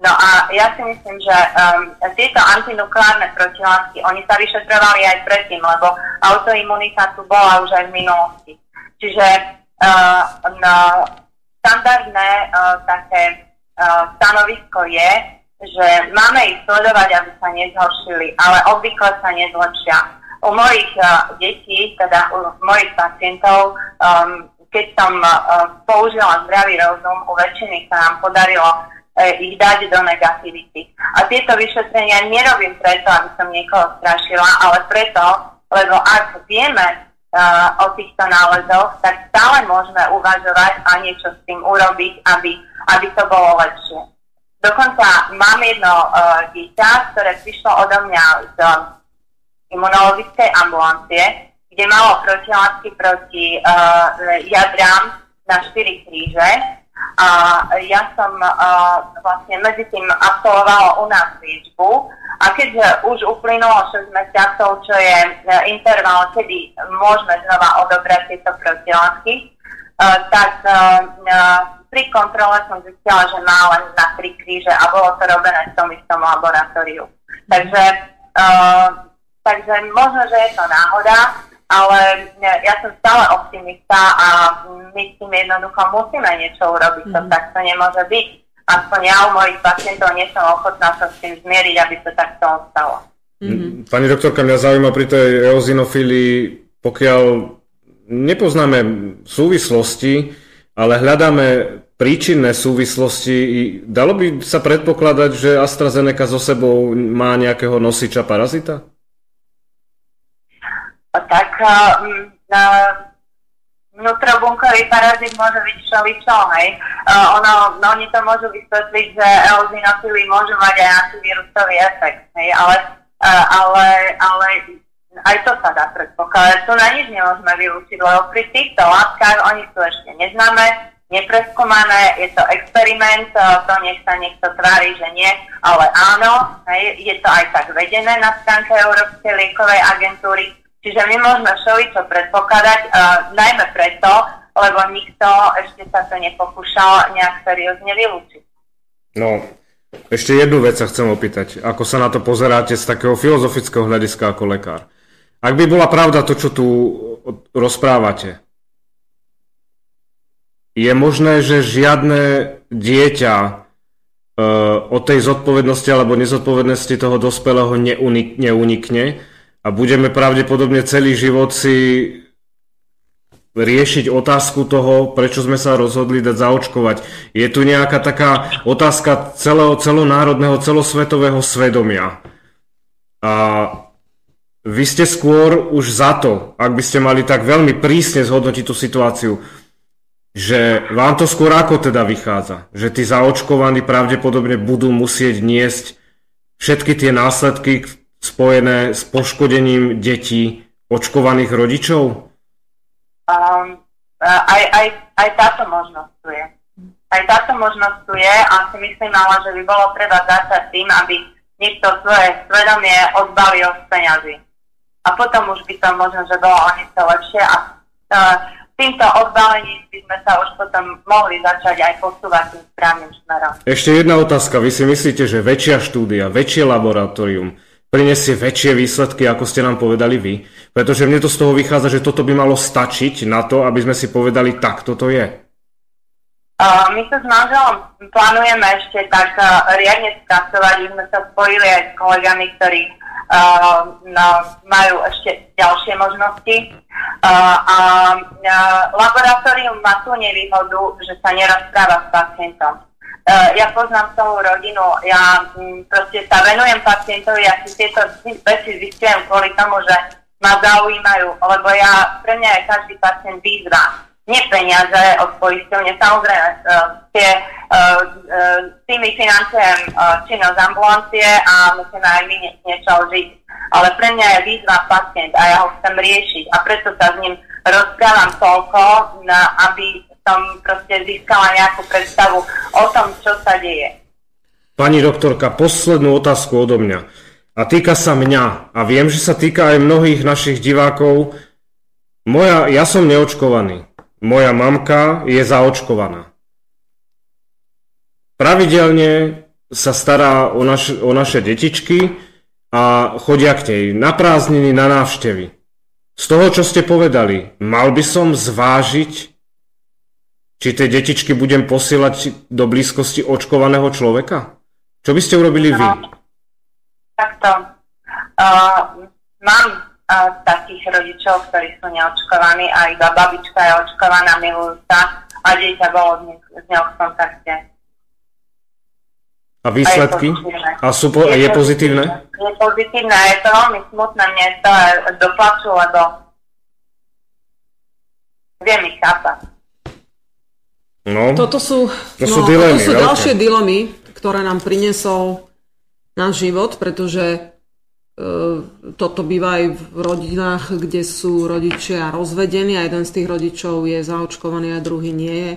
No a ja si myslím, že um, tieto antinukleárne protilátky, oni sa vyšetrovali aj predtým, lebo autoimunita tu bola už aj v minulosti. Čiže uh, no, standardné uh, také uh, stanovisko je, že máme ich sledovať, aby sa nezhoršili, ale obvykle sa nezlepšia u mojich uh, detí, teda u mojich pacientov, um, keď som uh, použila zdravý rozum, u väčšiny sa nám podarilo ich dať do negativity. A tieto vyšetrenia nerobím preto, aby som niekoho strašila, ale preto, lebo ak vieme uh, o týchto nálezoch, tak stále môžeme uvažovať a niečo s tým urobiť, aby, aby to bolo lepšie. Dokonca mám jedno uh, dieťa, ktoré prišlo odo mňa z imunologickej ambulancie, kde malo protilátky proti uh, jadrám na 4 kríže a ja som uh, vlastne medzi tým absolvovala u nás liečbu a keďže už uplynulo 6 mesiacov, čo je uh, interval, kedy môžeme znova odobrať tieto protilátky, uh, tak uh, pri kontrole som zistila, že má len na 3 kríže a bolo to robené v tom istom laboratóriu. Takže, takže možno, že je to náhoda, ale ja som stále optimista a my s tým jednoducho musíme niečo urobiť, mm. to mhm. takto nemôže byť. Aspoň ja u mojich pacientov nie som ochotná sa s tým zmieriť, aby to takto ostalo. Mm-hmm. Pani doktorka, mňa zaujíma pri tej eozinofílii, pokiaľ nepoznáme súvislosti, ale hľadáme príčinné súvislosti, dalo by sa predpokladať, že AstraZeneca so sebou má nejakého nosiča parazita? Tak uh, vnútrobunkový parazit môže byť všeličo, hej. Uh, ono, no, oni to môžu vysvetliť, že eozinofily môžu mať aj antivírusový efekt, hej, ale, uh, ale, ale aj to sa dá predpokladať. Tu na nič nemôžeme vylúčiť, lebo pri týchto látkach oni sú ešte neznáme, nepreskúmané, je to experiment, to nech sa niekto tvári, že nie, ale áno, hej, je to aj tak vedené na stránke Európskej liekovej agentúry, Čiže my môžeme všeličo predpokladať, uh, najmä preto, lebo nikto ešte sa to nepokúšal nejak seriózne vylúčiť. No, ešte jednu vec sa chcem opýtať. Ako sa na to pozeráte z takého filozofického hľadiska ako lekár? Ak by bola pravda to, čo tu rozprávate, je možné, že žiadne dieťa uh, od tej zodpovednosti alebo nezodpovednosti toho dospelého neunikne, a budeme pravdepodobne celý život si riešiť otázku toho, prečo sme sa rozhodli dať zaočkovať. Je tu nejaká taká otázka celého, celonárodného, celosvetového svedomia. A vy ste skôr už za to, ak by ste mali tak veľmi prísne zhodnotiť tú situáciu, že vám to skôr ako teda vychádza? Že tí zaočkovaní pravdepodobne budú musieť niesť všetky tie následky, spojené s poškodením detí očkovaných rodičov? Um, aj, aj, aj táto možnosť tu je. Aj táto možnosť tu je a si myslím ale, že by bolo treba začať tým, aby niekto svoje svedomie odbalil z peňazí. A potom už by to možno, že bolo o niečo lepšie a uh, týmto odbalením by sme sa už potom mohli začať aj posúvať tým správnym smerom. Ešte jedna otázka. Vy si myslíte, že väčšia štúdia, väčšie laboratórium prinesie väčšie výsledky, ako ste nám povedali vy. Pretože mne to z toho vychádza, že toto by malo stačiť na to, aby sme si povedali, tak toto je. My sa s manželom plánujeme ešte tak uh, riadne spracovať, už sme sa spojili aj s kolegami, ktorí uh, no, majú ešte ďalšie možnosti. Uh, a laboratórium má tú nevýhodu, že sa nerozpráva s pacientom. Uh, ja poznám celú rodinu, ja mm, proste sa venujem pacientovi, ja si tieto veci zistujem kvôli tomu, že ma zaujímajú, lebo ja, pre mňa je každý pacient výzva. Nie peniaze od poisťovne, samozrejme, uh, tie, uh, uh, tými financujem činnosť ambulancie a musíme aj my nie, niečo žiť. Ale pre mňa je výzva pacient a ja ho chcem riešiť a preto sa s ním rozprávam toľko, na, aby som proste získala nejakú predstavu o tom, čo sa deje. Pani doktorka, poslednú otázku odo mňa. A týka sa mňa. A viem, že sa týka aj mnohých našich divákov. Moja, ja som neočkovaný. Moja mamka je zaočkovaná. Pravidelne sa stará o, naš, o naše detičky a chodia k nej na prázdniny, na návštevy. Z toho, čo ste povedali, mal by som zvážiť či tie detičky budem posielať do blízkosti očkovaného človeka? Čo by ste urobili vy? No, takto. Uh, mám uh, takých rodičov, ktorí sú neočkovaní a iba babička je očkovaná, milujú sa a dieťa bolo s ňou v kontakte. A výsledky? A, sú, po, je, je pozitívne? Je pozitívne a je to veľmi smutné. Mne to doplaču, lebo viem ich chápať. No, toto sú, to no, sú, dilemy, toto sú veľké. ďalšie dilemy, ktoré nám priniesol náš život, pretože e, toto býva aj v rodinách, kde sú rodičia rozvedení a jeden z tých rodičov je zaočkovaný a druhý nie je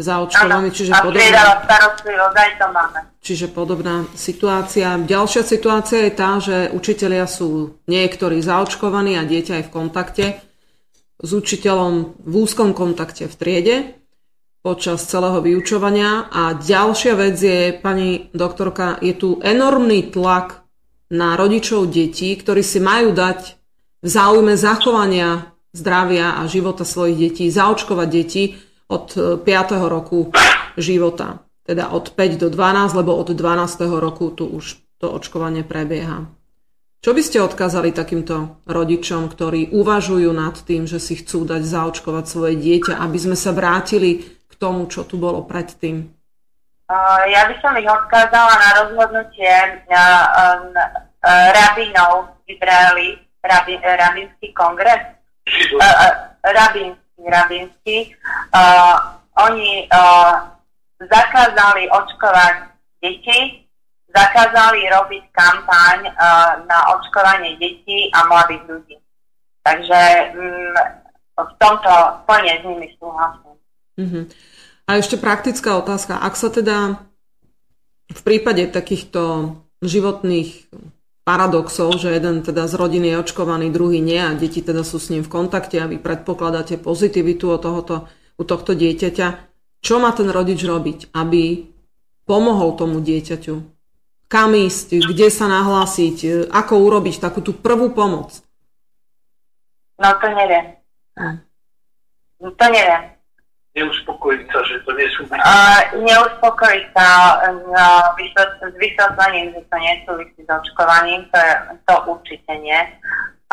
zaočkovaný. Čiže a podobná, starostlivosť, to máme. čiže podobná situácia. Ďalšia situácia je tá, že učitelia sú niektorí zaočkovaní a dieťa je v kontakte s učiteľom v úzkom kontakte v triede počas celého vyučovania. A ďalšia vec je, pani doktorka, je tu enormný tlak na rodičov detí, ktorí si majú dať v záujme zachovania zdravia a života svojich detí, zaočkovať deti od 5. roku života. Teda od 5 do 12, lebo od 12. roku tu už to očkovanie prebieha. Čo by ste odkázali takýmto rodičom, ktorí uvažujú nad tým, že si chcú dať zaočkovať svoje dieťa, aby sme sa vrátili tomu, čo tu bolo predtým? Ja by som ich odkázala na rozhodnutie um, rabinov v Izraeli, rabi, rabinský kongres, uh, rabinský, rabinský. Uh, oni uh, zakázali očkovať deti, zakázali robiť kampaň uh, na očkovanie detí a mladých ľudí. Takže um, v tomto plne s nimi súhlasím. Mhm. A ešte praktická otázka. Ak sa teda v prípade takýchto životných paradoxov, že jeden teda z rodiny je očkovaný, druhý nie a deti teda sú s ním v kontakte a vy predpokladáte pozitivitu u tohoto, u tohto dieťaťa, čo má ten rodič robiť, aby pomohol tomu dieťaťu? Kam ísť, kde sa nahlásiť, ako urobiť takú tú prvú pomoc? No to neviem. Hm. To neviem. Neuspokojiť sa, že to nie sú... Uh, neuspokojiť sa uh, s vysvetlením, že to nesúvisí s očkovaním, to, je, to určite nie.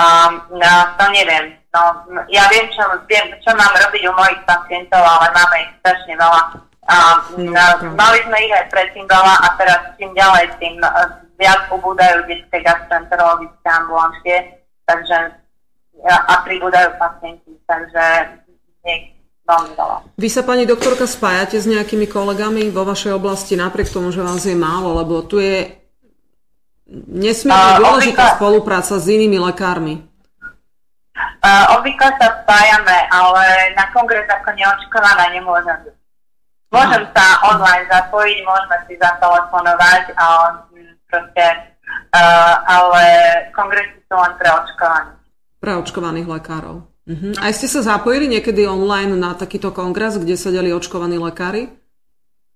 Um, no, to neviem. No, ja viem čo, viem, čo mám robiť u mojich pacientov, ale máme ich strašne veľa. Um, no, mali sme ich aj predtým veľa a teraz čím ďalej, tým uh, viac ubúdajú detské gastroenterologické ambulancie, takže a pribúdajú pacienti, takže nie, veľmi veľa. Vy sa, pani doktorka, spájate s nejakými kolegami vo vašej oblasti, napriek tomu, že vás je málo, lebo tu je nesmierne A, dôležitá obvykle- spolupráca s inými lekármi. Uh, obvykle sa spájame, ale na kongres ako neočkovaná nemôžem. Môžem sa online zapojiť, môžeme si zatelefonovať, ale mm, proste, uh, ale kongresy sú len pre očkovanie. pre očkovaných lekárov. Mhm. Aj ste sa zapojili niekedy online na takýto kongres, kde sedeli očkovaní lekári?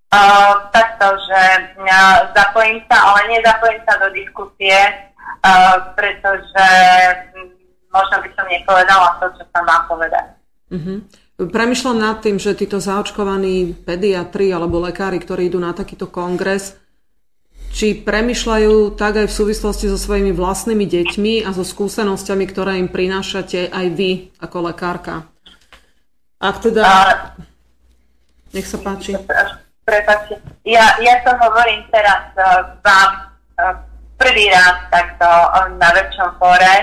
Uh, takto, že uh, zapojím sa, ale nezapojím sa do diskusie, uh, pretože možno by som nepovedala to, čo sa má povedať. Mhm. Premýšľam nad tým, že títo zaočkovaní pediatri alebo lekári, ktorí idú na takýto kongres, či premyšľajú tak aj v súvislosti so svojimi vlastnými deťmi a so skúsenosťami, ktoré im prinášate aj vy ako lekárka. Ak teda... Nech sa páči. Prepačte. Ja, ja to hovorím teraz uh, vám uh, prvý raz takto uh, na väčšom fóre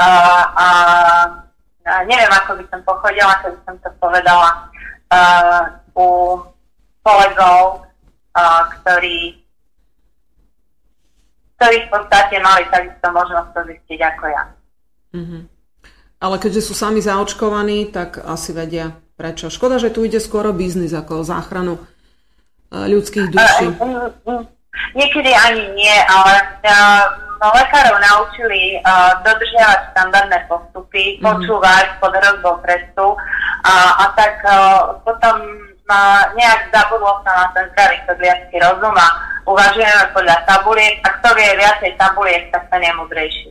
uh, a uh, neviem, ako by som pochodila, keby som to povedala uh, u kolegov, uh, ktorí ktorí v podstate mali takisto možnosť to zistiť ako ja. Mhm. Ale keďže sú sami zaočkovaní, tak asi vedia prečo. Škoda, že tu ide skoro biznis ako záchranu e, ľudských duší. Uh, uh, niekedy ani nie, ale uh, lekárov naučili uh, dodržiavať štandardné postupy, Mhm. počúvať pod hrozbou trestu a, a tak uh, potom uh, nejak zabudlo sa na ten zdravý sedliacký rozum a uvažujeme podľa tabuliek a kto vie viacej tabuliek, tak ten je mudrejší.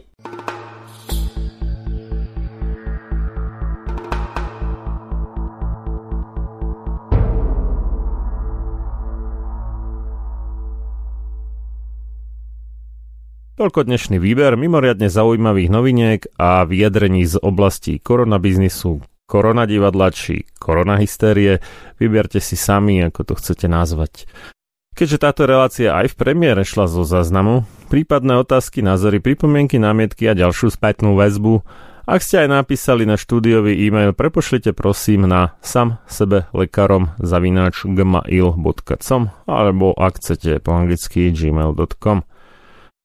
Toľko dnešný výber mimoriadne zaujímavých noviniek a vyjadrení z oblasti koronabiznisu, koronadivadla či koronahistérie. Vyberte si sami, ako to chcete nazvať. Keďže táto relácia aj v premiére šla zo záznamu, prípadné otázky, názory, pripomienky, námietky a ďalšiu spätnú väzbu, ak ste aj napísali na štúdiový e-mail, prepošlite prosím na sam sebe lekárom zavináč gmail.com alebo ak chcete po anglicky gmail.com.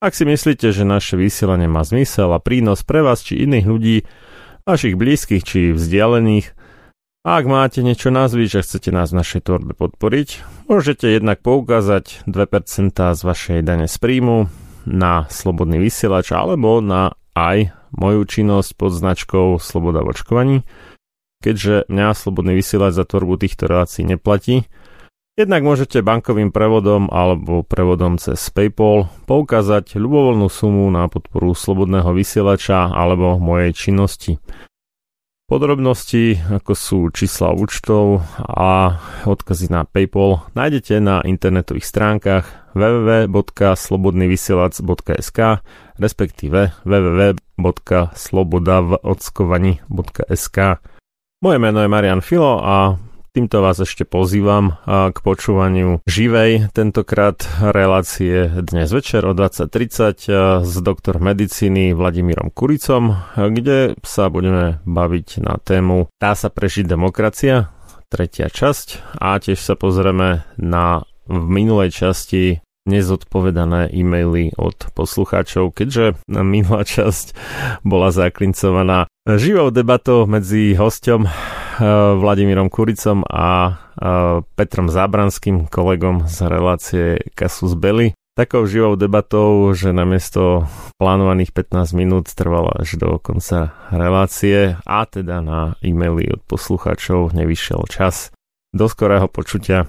Ak si myslíte, že naše vysielanie má zmysel a prínos pre vás či iných ľudí, vašich blízkych či vzdialených, a ak máte niečo na zvyš a chcete nás v našej tvorbe podporiť, môžete jednak poukázať 2% z vašej dane z príjmu na slobodný vysielač alebo na aj moju činnosť pod značkou Sloboda v očkovaní, keďže mňa slobodný vysielač za tvorbu týchto relácií neplatí. Jednak môžete bankovým prevodom alebo prevodom cez PayPal poukázať ľubovoľnú sumu na podporu slobodného vysielača alebo mojej činnosti. Podrobnosti, ako sú čísla účtov a odkazy na PayPal, nájdete na internetových stránkach www.slobodnyvysielac.sk respektíve www.slobodavodskovani.sk Moje meno je Marian Filo a Týmto vás ešte pozývam k počúvaniu živej, tentokrát relácie dnes večer o 20.30 s doktor medicíny Vladimírom Kuricom, kde sa budeme baviť na tému Dá sa prežiť demokracia? Tretia časť a tiež sa pozrieme na v minulej časti nezodpovedané e-maily od poslucháčov, keďže minulá časť bola zaklincovaná živou debatou medzi hostom Eh, Vladimírom Kuricom a eh, Petrom Zábranským, kolegom z relácie Kasus Belli. Takou živou debatou, že namiesto plánovaných 15 minút trvala až do konca relácie a teda na e-maily od poslucháčov nevyšiel čas. Do skorého počutia.